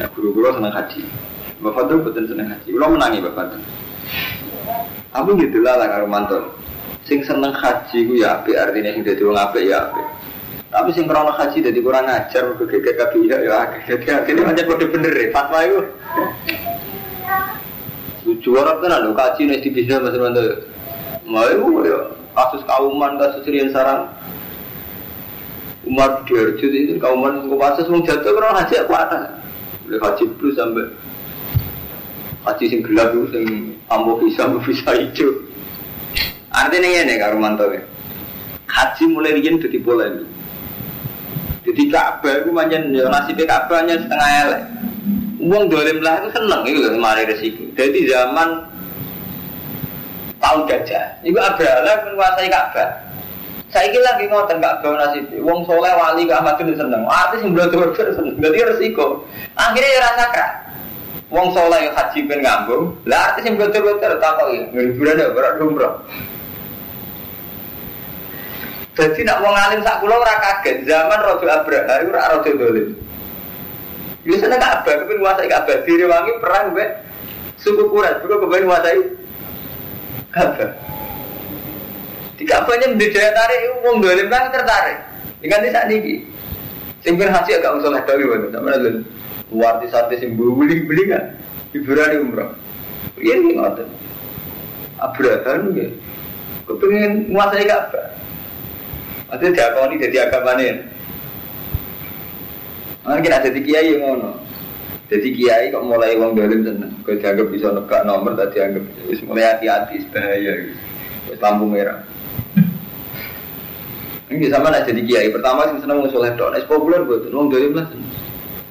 Nah guru kula seneng haji. Mbak Fadl betul seneng haji. Kula menangi Mbak Fadl. Aku gitu lah karo mantul. Sing seneng haji ku ya apik artinya sing dadi wong apik ya apik. Tapi sing krono haji dadi kurang ajar ke geger kabeh ya ya. Dadi akhirnya pancen kode bener ya fatwa iku. Lucu orang kan ada kaji nih di bisnis mas Rondo. Mau iku ya kasus kauman kasus Rian Sarang. Umar Diarjo itu kauman kasus wong jatuh krono haji aku atas. Boleh haji plus sampai haji sing gelap itu sing ambo bisa ambo bisa hijau. Artinya ini karo mantu Haji mulai riyen dadi polemik. Jadi Ka'bah itu manjen ya nasibnya Ka'bah hanya setengah elek. Uang dolim lah itu seneng itu loh mari resiko. Jadi zaman tahun gajah, itu Abraha menguasai Ka'bah. Saya kira lagi ngotot Ka'bah nasibnya. Uang soleh wali ke Ahmad itu seneng. Artis yang belum seneng. Jadi resiko. Akhirnya ya rasakan. Wong soleh haji ben ngambung, lah artis yang betul-betul tak kok ya, hiburan ya berat umroh. Jadi nak wong alim sak kula ora kaget zaman Raja Abraha iku ora raja dolim. Ya seneng Ka'bah kepen nguasai Ka'bah direwangi perang mbek suku Quraisy bukan kepen nguasai Ka'bah. Di Ka'bahnya beda tarik wong dolim kan tertarik. Ingat saat ini. Sing haji agak usah ada gitu. Sama lho. Artis-artis yang beli-beli kan. Hiburan umroh. Iya ngoten. Abraham ya. Kepengen menguasai Ka'bah. Maksudnya diakoni jadi agama nih. Nah, kita jadi kiai ngono. Jadi kiai kok mulai uang dalim seneng. Kau dianggap bisa negak nomor, tadi anggap bisa mulai hati-hati, bahaya lampu merah. Ini sama nak jadi kiai. Pertama sih seneng ngusul hedok. Nah, populer buat uang dalim lah.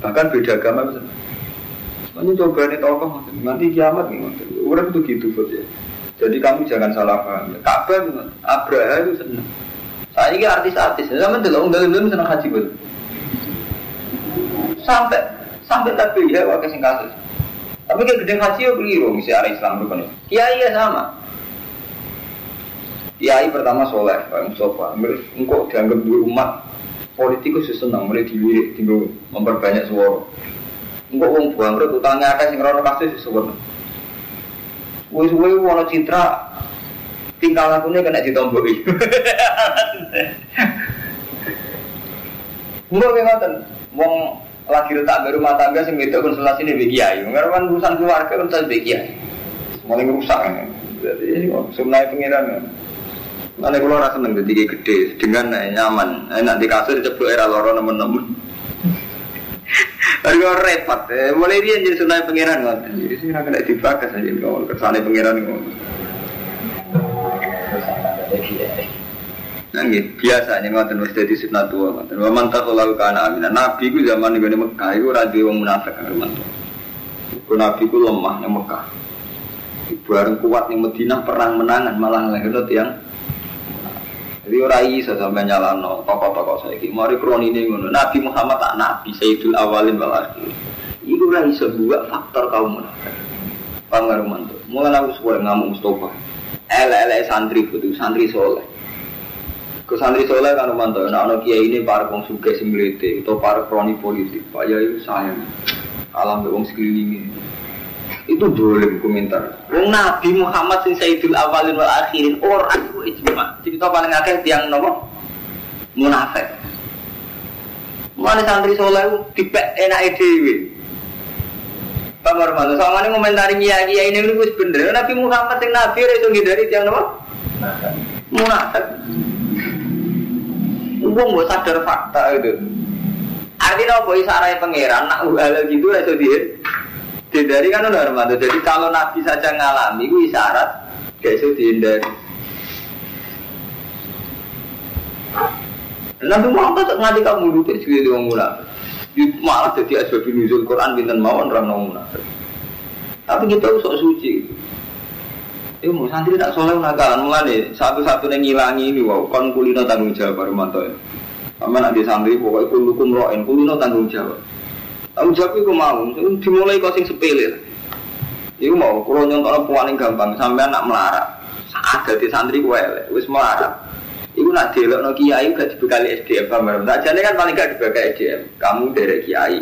Bahkan beda agama bisa. Ini coba nih tokoh, nanti kiamat nih. Udah itu gitu buat ya. Jadi kamu jangan salah paham. Ka'bah itu, Abraha itu seneng. Saya ini artis-artis. Sama dulu, uang dalim seneng haji betul. Sampai sampai tapi ya wakil sing kasus. Tapi kayak gede haji ya keliru, misalnya arah Islam bukan Kiai ya sama. Kiai pertama soleh, Pak Mustafa. Engkau dianggap dua umat politikus senang, mereka dilirik, tinggal memperbanyak suara. Engkau uang buang, mereka utangnya ada sing rono kasus sesuatu. Woi-woi wono citra tingkah lakunya kena ditomboi. Enggak kayak ngoten. Wong lagi letak baru rumah tangga sing itu konsultasi bagi kiai. Mengarwan urusan keluarga konsultasi bagi kiai. Mulai rusak kan. Jadi sebenarnya pengiran kan. Mana kalau rasa seneng jadi gede dengan nyaman. Eh, nanti kasur ceplok era loro nemen-nemen. Tapi kalau repot, eh, mulai dia jadi sunai pengiran kan. Jadi sih kena dibakas aja kalau ke sana pengiran kan. Gitu. biasanya ngoten wis dadi sunat tua ngoten. Wa man taqallahu kana amina. Nabi ku zaman ning Mekah ora duwe wong munafik kan mantu. Ku Nabi ku lemah ning Mekah. Bareng kuat ning Madinah perang menangan malah lahirno tiyang jadi ora iso sampe nyalano tokoh-tokoh saiki. Mari kronine ngono. Nabi Muhammad tak nabi Sayyidul Awalin wal Akhirin. Iku ora iso buat faktor kaum munafik. Paham mantu. Mulai aku suwe ngamuk Mustafa. Ele-ele santri itu santri soleh. Ke santri soleh kan mantau, nah anak kiai ini para kong suge similite atau para kroni politik, pak itu sayang. Alam wong sekeliling ini. Itu boleh komentar. Wong Nabi Muhammad sing Sayyidul Awalin wal Akhirin orang itu ijma. Cerita paling akeh tiang nopo munafik. Mana santri soleh dipek enak dhewe. Marmano, sama ini komentari kiai kiai ini itu bener. Nabi Muhammad sing Nabi itu dari tiang nopo munafik. Gue sadar fakta itu. Artinya apa isarai pangeran nak hal gitu itu dia. Dari kan udah Armando. Jadi kalau Nabi saja ngalami itu isyarat gak iso dihindari. Nabi Muhammad tak nganti kamu duduk di wong munafik. Malah jadi asbab nuzul Quran binten mawon orang nong munafik. Tapi kita sok suci. Itu mau santri tak soleh nakalan mulai satu-satunya ngilangi ini wow kon kulino tanggung jawab Romanto ya. Sama di santri pokoknya kulukum roin kulino tanggung jawab. Tanggung jawab itu mau dimulai kau sing sepele. Iku mau kalau nyontok puan gampang sampai anak melarat. Saat jadi santri gue wis melarat. Iku nak delok no kiai gak dibekali SDM paham Tak jadi kan paling gak dibekali SDM. Kamu dari kiai.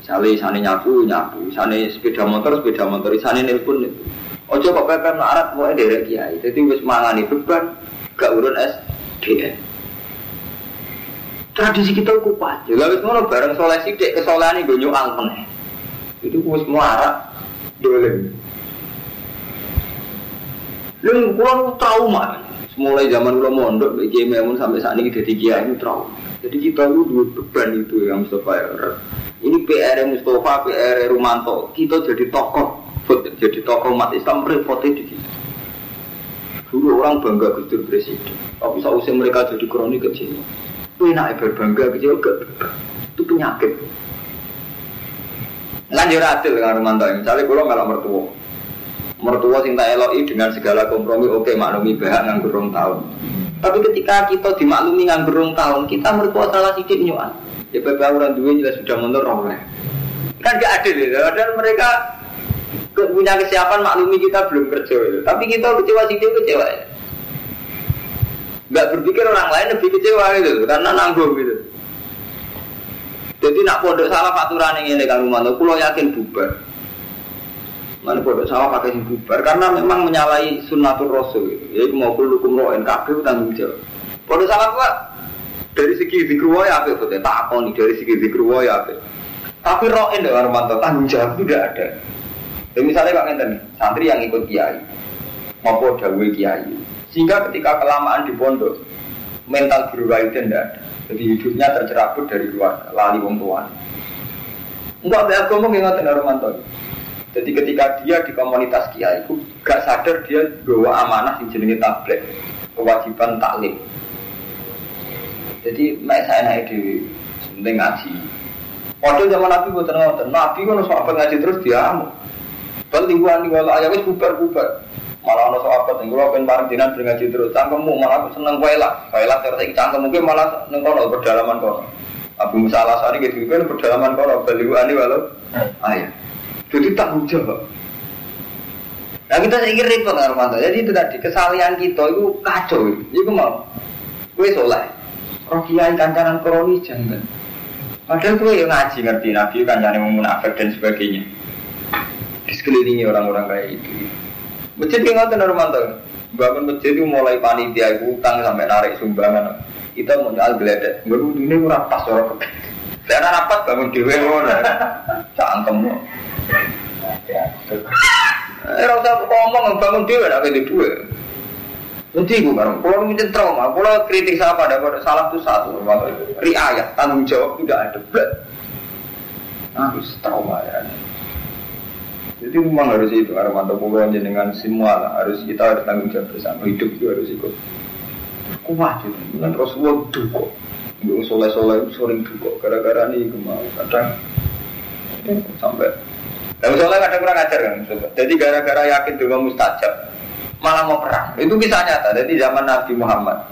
Misalnya sana nyapu nyapu, sana sepeda motor sepeda motor, sana nelpon itu. Ojo kok pepen arat mau derek kiai. Jadi wis mangani beban gak urun SDM. Tradisi kita kuat. Ya wis ngono bareng soleh sithik kesolehan iki nyuang meneh. Itu wis melarat dolem. Lu kurang trauma. Mulai zaman kula mondok Kiai Memun sampai saat ini jadi kiai itu trauma. Jadi kita lu dua beban itu yang Mustafa ya. Ini PR Mustafa, PR Rumanto. Kita jadi tokoh jadi tokoh umat Islam repotnya di kita. Dulu orang bangga Gus presiden, tapi sausnya mereka jadi kroni kecil. Enak berbangga kecil ke itu penyakit. Lanjut adil dengan Romanto. Misalnya kalau nggak mertua, mertua sing tak eloi dengan segala kompromi, oke maklumi bahak nggak berong tahun. Tapi ketika kita dimaklumi nggak berong tahun, kita mertua salah sedikit nyuan. Ya beberapa orang dua jelas sudah mundur oleh. Kan gak adil ya. Dan mereka punya kesiapan maklumi kita belum kerja itu. Tapi kita kecewa sih kecewa ya. Gak berpikir orang lain lebih kecewa gitu, karena nanggung gitu. Jadi nak pondok salah aturan yang ini kan rumah pulau yakin bubar. Mana pondok salah pakai sing bubar karena memang menyalahi sunnatul rasul. Gitu. Jadi mau kulo hukum roen kabeh tanggung jawab. Apa? Dari segi zikru ya apa betul? Tak nih dari segi zikru ya apa? Tapi roh ini dengan Romanto tanggung jawab itu tidak ada. Jadi misalnya Pak Ngenten, santri yang ikut kiai, maupun dawe kiai, sehingga ketika kelamaan di pondok, mental berubah itu tidak ada. Jadi hidupnya tercerabut dari keluarga, lali wong tua. Enggak ada ngomong yang ngoten Romanto. Jadi ketika dia di komunitas kiai itu gak sadar dia bawa amanah yang jenenge tablet, kewajiban taklim. Jadi mek saya naik di penting ngaji. Waktu zaman Nabi buat ngoten, Nabi kan sahabat ngaji terus dia amu. Bal lingkungan nih kalau ayah wis bubar bubar. Malah ono sahabat yang kalau pengen bareng dinan ngaji terus. Cangkemmu malah aku seneng waela, waela terus cangkem mungkin malah neng kono berdalaman kono. Abu Musa Alasari gitu kan berdalaman kono. Bal nih walau ayah. Jadi tanggung jawab. Nah kita ingin repot Armando. Jadi itu tadi kesalahan kita itu kacau. Itu mau. Gue soleh. Roh kiai kancanan kroni jangan. Padahal gue yang ngaji ngerti Nabi yang munafik dan sebagainya. Di sekelilingi orang-orang kayak itu. Masjid yang ngotot Armando. Bangun masjid itu mulai panitia utang sampai narik sumbangan. Kita mau jual geledek. Baru ini murah pas orang Saya rapat bangun dewe ngono. Cangkem. Ya. Eh, rasa ngomong bangun dewe nak itu dua. Nanti gue kan, kalau mungkin trauma, kalau kritik siapa ada salah itu satu, riayat tanggung jawab tidak ada, blek. Harus trauma ya. Jadi memang harus itu, karena mantap pokoknya dengan semua lah, harus kita harus tanggung jawab bersama, hidup itu harus ikut. Kuat itu, dengan Rasulullah duko, gue soleh-soleh sering duko, gara-gara nih kemau kadang sampai dan soalnya kadang kurang ajar kan, jadi gara-gara yakin dulu mustajab, malah mau perang. Itu bisa nyata. Jadi zaman Nabi Muhammad,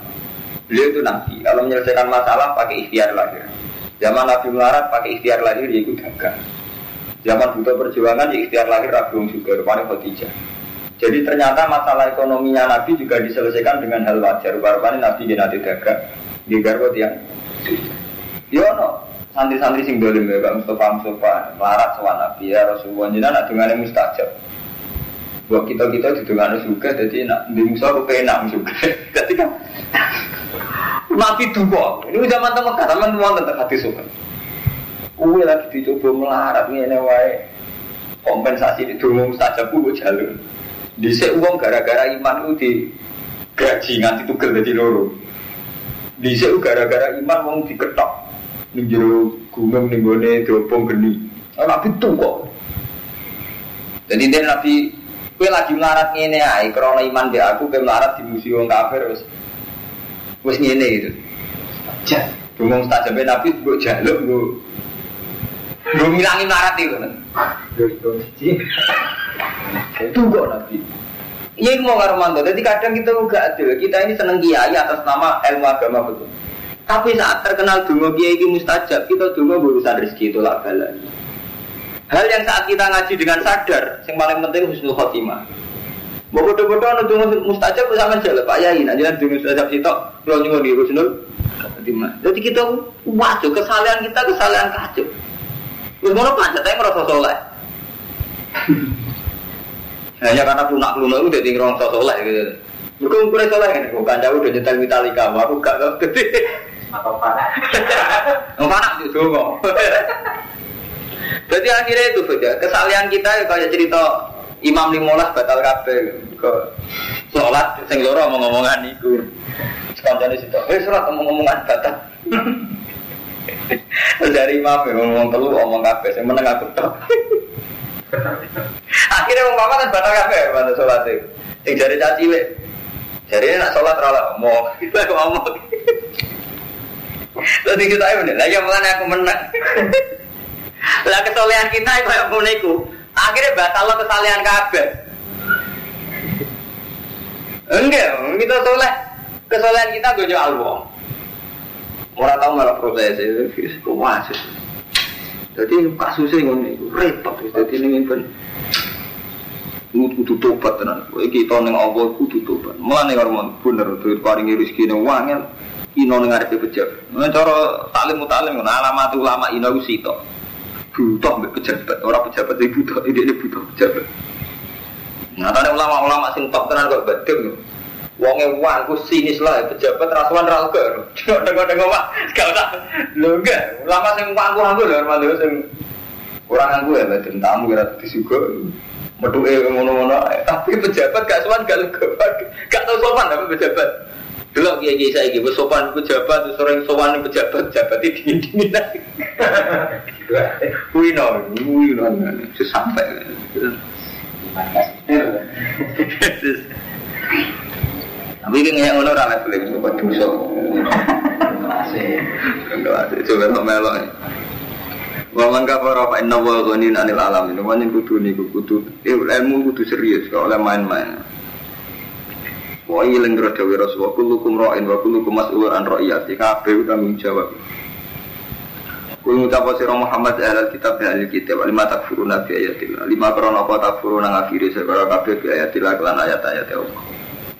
beliau itu Nabi. Kalau menyelesaikan masalah pakai ikhtiar lahir. Zaman Nabi melarat pakai ikhtiar lahir, dia ikut dagang. Zaman butuh perjuangan, ya ikhtiar lahir Rabi juga, rupanya Khadijah. Jadi ternyata masalah ekonominya Nabi juga diselesaikan dengan hal wajar. Rupanya Nabi nanti dagang. Di garwo yang Yono, santri-santri sing dolim ya Pak. Mustafa Mustafa melarat sama Nabi ya Rasulullah. Jadi anak dengan yang mustajab. Buat kita kita di dengan juga jadi nak di Musa aku enak juga ketika Nabi dua ini zaman teman kata teman teman tentang hati suka. Uwe lagi dicoba melarat ini wae. Kompensasi di dulu mustajab gue jalur. Di uang gara-gara iman itu di gaji nganti tukel jadi loro. Di gara-gara iman mau diketok ning jero gunung ning gone diopong geni. Nabi tuh kok. Jadi dia Nabi kue lagi melarat ngene ae krana iman dia aku kue melarat di musuh wong kafir wis wis ngene gitu. Ja, Bungong stajabe Nabi gue jaluk gue gue ngilangi melarat itu kan. Itu kok Nabi. Iya mau ngarumanto. Jadi kadang kita enggak adil. Kita ini seneng kiai atas nama ilmu agama betul. Tapi saat terkenal dungo kiai ini mustajab, kita dungo urusan rezeki itu lah balani. Hal yang saat kita ngaji dengan sadar, yang paling penting husnul khotimah. Mau bodoh-bodoh anu mustajab sama aja Pak Yai. Jangan dungo mustajab sitok, kalau nyungo di husnul khotimah. Jadi kita wajib kesalahan kita kesalahan kacau. Terus mau apa? Saya merasa soleh. Hanya karena lunak lunak itu jadi ngerasa soleh gitu. Bukan ukuran soleh kan, bukan jauh udah nyetel Metallica, aku gak atau panas panas itu jadi akhirnya itu beda kesalahan kita ya kayak cerita Imam Limolas batal kafe ke sholat sing loro ngomong-ngomongan itu sekanjane situ eh surat ngomong-ngomongan batal. Dari imam ya ngomong telu ngomong kafe saya menengah aku akhirnya ngomong apa kan batal kafe sholat itu. Yang dari caci jadi nak sholat rala ngomong kita ngomong Terus kita ayo bener, lagi mulai aku menang. Lah kesolehan kita itu kayak meniku. Akhirnya batal lo kesalehan kabeh. Enggak, kita soleh. Kesolehan kita gue jual uang. Orang tahu malah proses itu, wah Jadi kasusnya ngono itu repot. Jadi ini pun kudu tobat tenan. Iki to ning Allah kudu tobat. Mulane karo bener tuh paringi rezeki ning wangel ino ning arepe pejabat. Nah cara taklim mutalim ngono alamat ulama ino ku sitok. Butuh mbek pejabat, ora pejabat iki butuh, ini butuh pejabat. Nah, ulama-ulama sing top tenan kok badem. Wonge uang ku sinis lah pejabat rasuan ra lega. Dengo-dengo Pak, gak usah. Lho enggak, lama sing uangku aku lho Armando sing orang aku ya badan tamu kira disuga. Metuke ngono-ngono ae. Tapi pejabat gak sowan gak lega. Gak tau sopan tapi pejabat. Delok kiai kiai saya gitu, sopan pejabat, sering sowan pejabat, pejabat itu dingin dingin. Wih no, wih no, sampai. Tapi ini kayak ngono ora level iki kok dosa. Masih. Coba tak melok. Wa man kafara fa inna wa ghanin anil alamin. Wa ning kudu niku kudu eh, ilmu kudu serius oleh main-main. Wa ilang dawe Rasulullah kullukum ra'in wa kullukum mas'ulun an ra'iyati. Kabeh tanggung jawab. Kul mutapa sira Muhammad ahlul kitab ya ahlul kitab lima takfuruna bi ayatillah. Lima krana apa takfuruna ngafiri segala kabeh bi ayatillah kelan ayat-ayat Allah.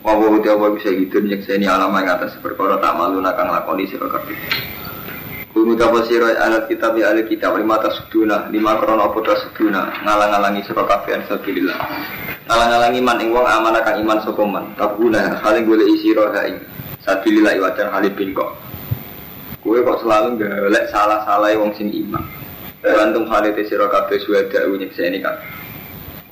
Wa wa uti bisa gitu nyekseni alam yang atas perkara tak malu nakang lakoni sira kabeh. Kul mutapa sira ahlul kitab ya ahlul kitab lima tasuduna lima krana apa tasuduna ngalang-alangi sira kabeh an sabilillah. Ngalang-alangi man ing wong amanah kang iman sapa man. Tabuna hale golek sira ha ing sabilillah wajan halipin kok. Kue kok selalu golek salah-salah wong sing iman. Bantung halite sira kabeh suweda nyekseni kabeh.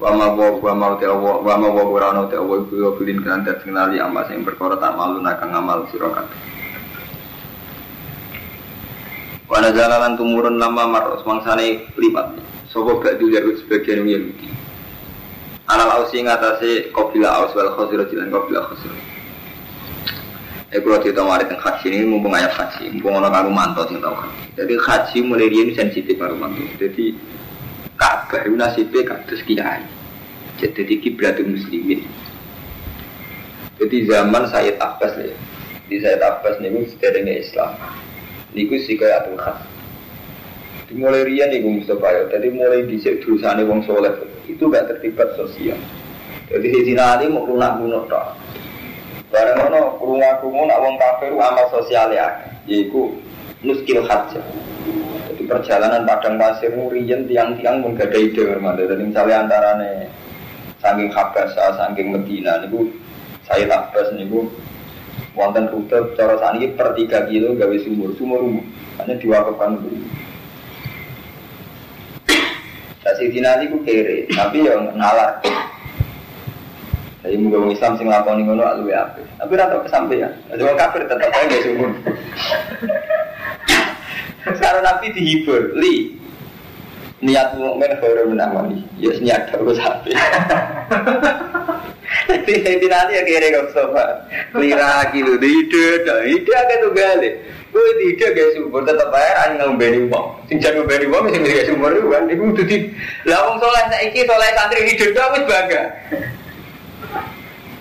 Wa ma wa wa ma te wa wa ma wa ora ono te wa iku kulin kan dat kenali amma sing perkara tak malu nakang amal sira kabeh. Wa nazalalan tumurun lama maros mangsane lipat. Sopo gak dulu sebagian Yahudi. Anal ausi ngatasi kabilah aus wal khosiro jilan kabilah khosiro. Eh kalau kita mari tentang haji ini mumpung ayat haji, mumpung orang karu manto sing tahu haji. Jadi haji mulai dia ini sensitif karu manto. Jadi Ka'bah itu nasibnya kados kiai. Jadi kiblatul muslimin. Jadi zaman Sayyid Abbas ya. Di Sayyid Abbas niku sederenge Islam. Niku sih kayak atul khas. Dimulai rian niku Mustafa ya. Jadi mulai dhisik dosane wong soleh itu gak terlibat sosial. Jadi di sini ali mau lunak-lunak tok. Barang ono krungu-krungu nak wong kafir amal sosial ya, yaiku nuskil hajj. Jadi perjalanan padang pasir murian tiang-tiang pun gak ada ide bermata. Jadi misalnya antarane saking Habasah, saking Medina niku saya Abbas niku wonten rute cara saniki per 3 kilo gawe sumur, sumur umum. Hanya diwakafkan dulu. Kasih dinali ku kere, tapi yang nalar. Jadi mungkin Islam sing lakoni ngono luwe apik. Tapi ora tau kesampaian. Jadi orang kafir tetap aja gak sumur. Sekarang Nabi dihibur, li niat mukmin baru menamani. Ya niat baru sampai. Jadi nanti ya kira kau sofa. Lira kilo ide, ide agak tuh gale. Gue tidak gak sumur tetap aja angin ngombeni uang. Sing jangan ngombeni uang sing gak sumur itu kan. Ibu tuh di. Lah wong soleh saiki soleh santri hidup tuh wis bangga.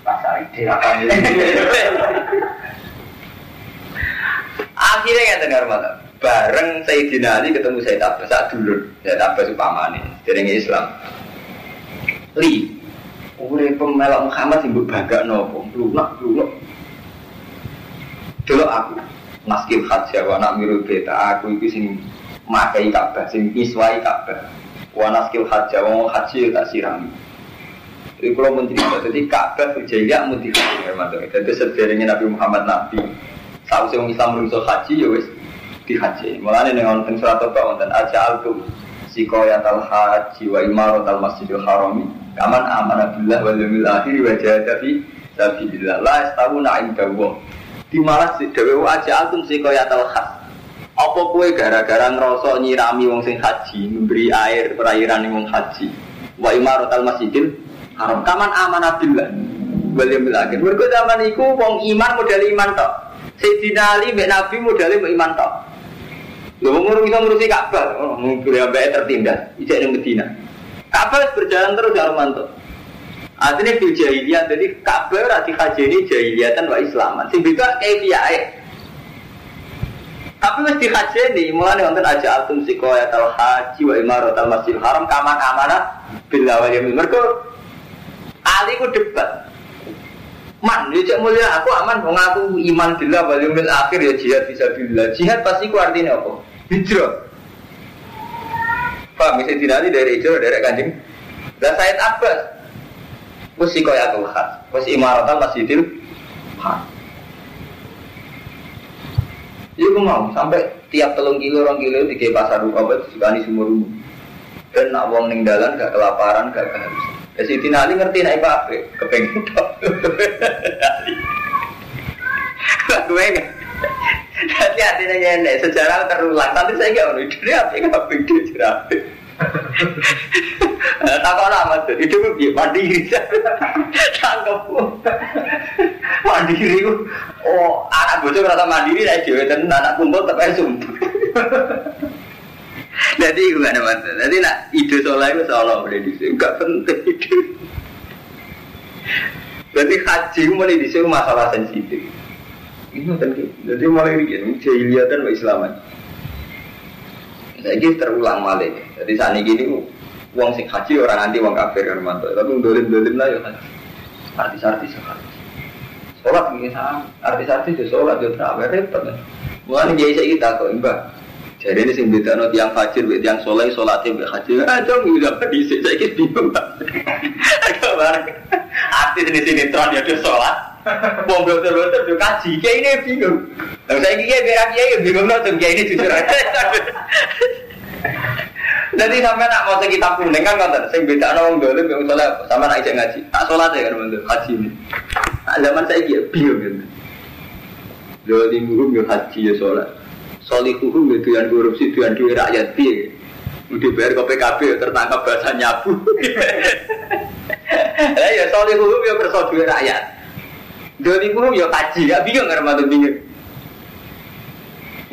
Pasar ide apa ini? Akhirnya ya dengar malam. Bareng Sayyidina Ali ketemu Sayyid Abbas saat dulu. Sayyid Abbas upamane dari Islam. Li, Urip pemelok Muhammad mbok bangga nopo, lunak lunak. Dulu aku maskil haji wa nak miru beta aku iki sing makai Ka'bah, sing iswai Ka'bah. Wa naskil haji wa haji tak siram. Jadi kalau mencerita, jadi Ka'bah berjaya mudi haji. Jadi sederhana Nabi Muhammad Nabi. Saat orang Islam merusak haji ya wes dihaji. Mulanya dengan wonten surat apa wonten aja altum sikoyatal haji wa imaratal masjidil harami kaman amana billah wal yawmil akhir wa jahada fi sabilillah la yastawuna inda Allah. Di malah dewe aja altum sikoyatal haji. Apa kue gara-gara ngerosok nyirami wong sing haji, memberi air perairan wong haji. Wa imaratal masjidil haram kaman amanah billah wal yawmil akhir. Mergo zaman iku wong iman modal iman tok. Sayyidina Ali mbek Nabi mbek iman tok. Lho wong bisa ngurusi Ka'bah, oh, mungkin ambek tertindas, ijek ning. Wis berjalan terus ya Romanto. Artinya fil jahiliyah, jadi Ka'bah ora dihajeni jahiliyatan wa islaman. Sing beda kaifiyahe. Tapi wis dihajeni, mulane wonten aja atum sikoyatal haji wa imaratal masjidil haram kaman amanah bila wal yamin. Mergo Ali ku debat. Man, ya cek mulia aku aman wong aku iman billah wal yaumil akhir ya jihad bisa billah. Jihad pasti ku artinya apa? Hijrah. Pak, bisa dinali dari hijrah dari kanjeng. Dan Said Abbas Wes sikoyatul khas, wes imaratal masjidil hak. Iya gue mau sampai tiap telung kilo orang kilo di pasar apa disukani sumur umum. Dan nak wong ning dalan gak kelaparan gak kehausan. Ya Siti Nali ngerti naik apa? Kepengen tok. Gue enggak. Nanti hatinya nyenek sejarah terulang. Tapi saya nggak mau ide apa nggak beda sejarah. Tak kau lama tuh, itu gue mandiri. Tangkap mandiri. Oh, anak bocor rasa mandiri, saya dewe tenan anak kumpul tapi sumpah. Jadi gue gak ada masalah. Jadi nak ide soalnya itu seolah boleh di sini, gak penting ide. Berarti haji mulai di sini masalah sensitif. Ini kan jadi mulai begini, jahiliyah dan Islaman. Saya terulang malah. Jadi saat ini gini, uang sing haji orang anti uang kafir kan mantap. Tapi dolim dolim lah ya haji. Artis-artis haji. Sholat ini sama. Artis-artis itu sholat itu terawih repot kan. Mulai jadi saya kita kok imbang. Jadi ini sing beda no tiang fajir, tiang soleh, sholatnya mbak haji. Ah, dong, udah pada disik, saya kira bingung. Agak barang. Artis ini sinetron ya dia sholat. Mau betul-betul dia kaji, kayak ini bingung. Lalu saya kira biar dia ya bingung nonton, kayak ini jujur aja. Jadi sampai nak mau kitab kuning kan konten, sing beda no dolim yang sholat, sama nak ijek ngaji. Tak sholat ya kan teman haji ini. Zaman saya kira bingung gitu. Dolim hukum ya haji ya sholat solihuhum itu yang korupsi itu yang duit rakyat udah bayar ke PKB tertangkap bahasa nyabu lah ya solihuhum ya bersau duit rakyat dolimuhum ya kaji ya bingung nggak ramadan bingung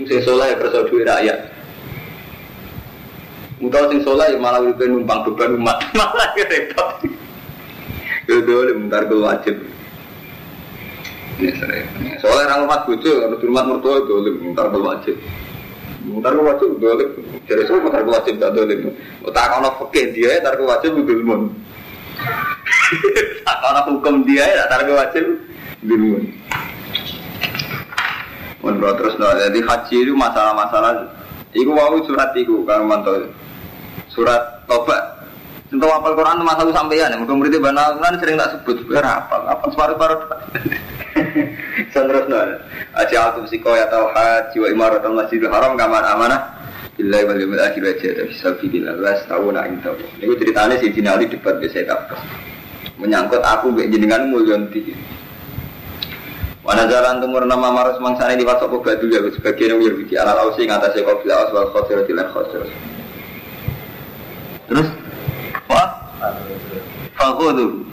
sing ya bersau duit rakyat Mutau sing soleh ya malah udah numpang beban umat malah repot ya dolim ntar wajib Soalnya orang rumah bojo, harus rumah mertua itu ntar wajib. Ntar wajib dolim. Jadi semua ntar wajib tak dolim. Tak kau fakir dia, ntar wajib dolim. Tak kau hukum dia, ntar wajib dolim. Menurut terus no, jadi haji itu masalah-masalah. Iku mau surat iku kalau mantau. Surat tobat Untuk apal Quran masalah sampeyan, mungkin muridnya banal kan sering tak sebut, biar apa, apa separuh-paruh. Terus nol. Aja altu siko ya tau haji wa imaratul masjidil haram kamar amanah. Billahi wal yawmil akhir aja bisa billah was tahu nak itu. Ini ceritanya si Cina Ali debat biasa tak menyangkut aku mbek jenengan mulyon tinggi. Wana jalan tumur nama marus mangsane di wasop batu ya sebagian yang Yahudi ala lausi ngatasi kau bila aswal khosir tilan khosir. Terus, wah, fakudu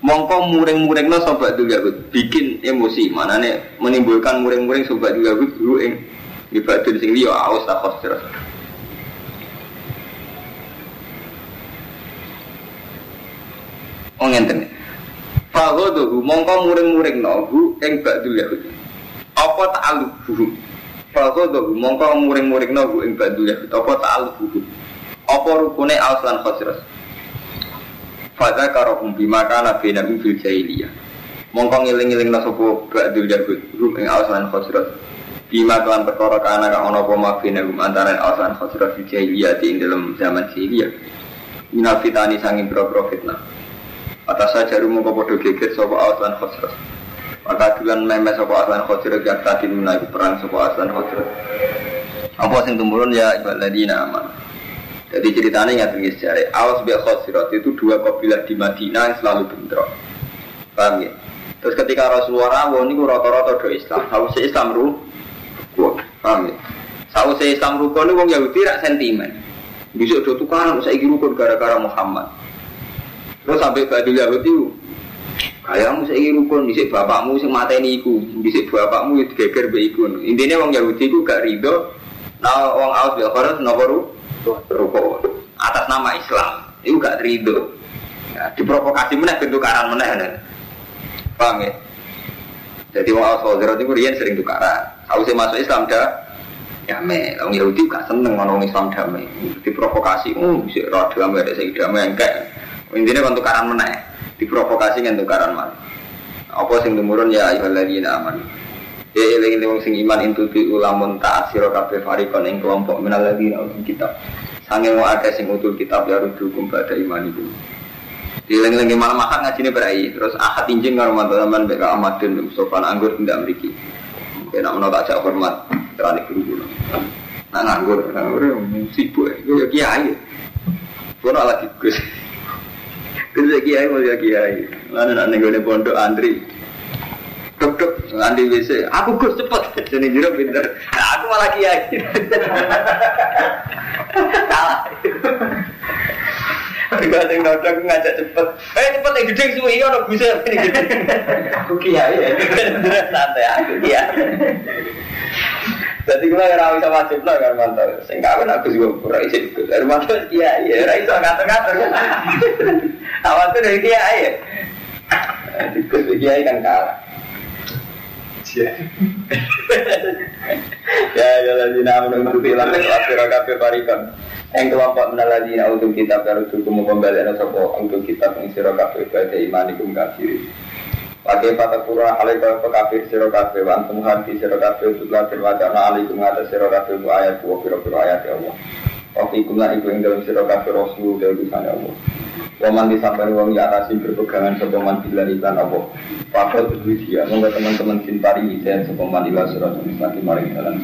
mongko muring-muring no sobat juga bikin emosi. Mana nih menimbulkan muring-muring sobat juga dulu ing ibadah sing liya aus tak khos terus. Oh ngenten. Fagodohu mongko muring-muring no hu ing badul yahud. Apa ta'aluhu? Fagodohu mongko muring-muring no hu ing badul yahud. Apa ta'aluhu? Apa rukune aus lan khosros? Fadha karohum bima kana binahum fil jahiliyah Mongko ngiling-ngiling na sopo ba'dul yahud Rum ing awasan khosrat Bima kelan perkara kana ka ono poma binahum antara awasan khosrat fil jahiliyah Di dalam zaman jahiliyah Minal fitani sangin bro-bro fitnah Atas saja rumu kopodo geger sopo awasan khosrat Maka dulan meme sopo awasan khosrat Yang tadi menaiki perang sopo awasan khosrat Apa sing tumurun ya ibaladina aman jadi ceritanya ingat ini sejarah. Awas bi khosirat itu dua kabilah di Madinah yang selalu bentrok. Paham ya? Terus ketika Rasulullah ini rata-rata do Islam. Tahu si Islam ru, paham ya? Tahu si Islam ru ini wong Yahudi rak sentimen. Bisa do tukaran saya kira rukun gara-gara Muhammad. Terus sampai Badul Yahudi Kayakmu saya rukun, bisa bapakmu sing mateni iku, bisa bapakmu itu geger be iku. Intinya wong Yahudi itu gak ridho, nah wong Aus bil Kharas nopo rukuk atas nama Islam itu gak ridho. Ya, diprovokasi mana bentuk karan mana kan paham ya? Jadi wong al itu rian sering tukaran. Kalau saya masuk Islam dah ya me orang Yahudi gak seneng orang Islam damai. Diprovokasi oh bisa roh damai ada segi damai enggak intinya kan tukaran mana diprovokasi kan tukaran mana apa sing temurun ya ayyuhalladzina amanu Ya eling eling sing iman intu bi ulamun ta'asiro kabeh farikon ing kelompok ladina utul kitab. Sange mau ada sing utul kitab ya rujukum pada iman itu. Dileng-lengi malam akad ngaji berai, terus akad injing karo mantu teman BK Ahmadin Mustafa anggur tidak memiliki. Kena mau tak jak hormat terani guru guru. Nah nganggur, nganggur sibuk, ya kiai. Gue lagi gus. Ya kiai mau ya kiai. Mana nak gue pondok antri. Dok dok, nanti WC. Aku gus cepet. Jadi jero pinter. Nah, aku malah kiai. Salah. Juga sing nodok ngajak cepet. Eh cepet yang gede suwi iki ono bisa ini gede. Aku kiai ya. Santai aku kiai. Jadi gue ora bisa wajib lah kan mantar. Sing kawin aku juga ora iso ikut. Dari mantar kiai ya ora iso ngatur-ngatur. Awas tuh dari kiai ya. Ikut kiai kan kalah. Ya ya lagi nama menurut ilang kafir kafir parikan. Yang kelompok menaladina untuk kita baru cukup kembali ada sopo untuk kita mengisiro kafir pada imanikum kafir. Pakai patah pura alaika kafir siro kafir wantum hati siro kafir tutlah firwajana alaikum ada siro kafir bu ayat bu piro piro ayat ya Allah. Waktu ikum lah iku yang dalam siro kafir rasul dari utusan ya Allah. Waman disampaikan wong ya atasi berpegangan sepaman bila iklan Allah. Fakal berdua dia, moga teman-teman cintari dan sepaman ilah surat mustaqim maring dalam.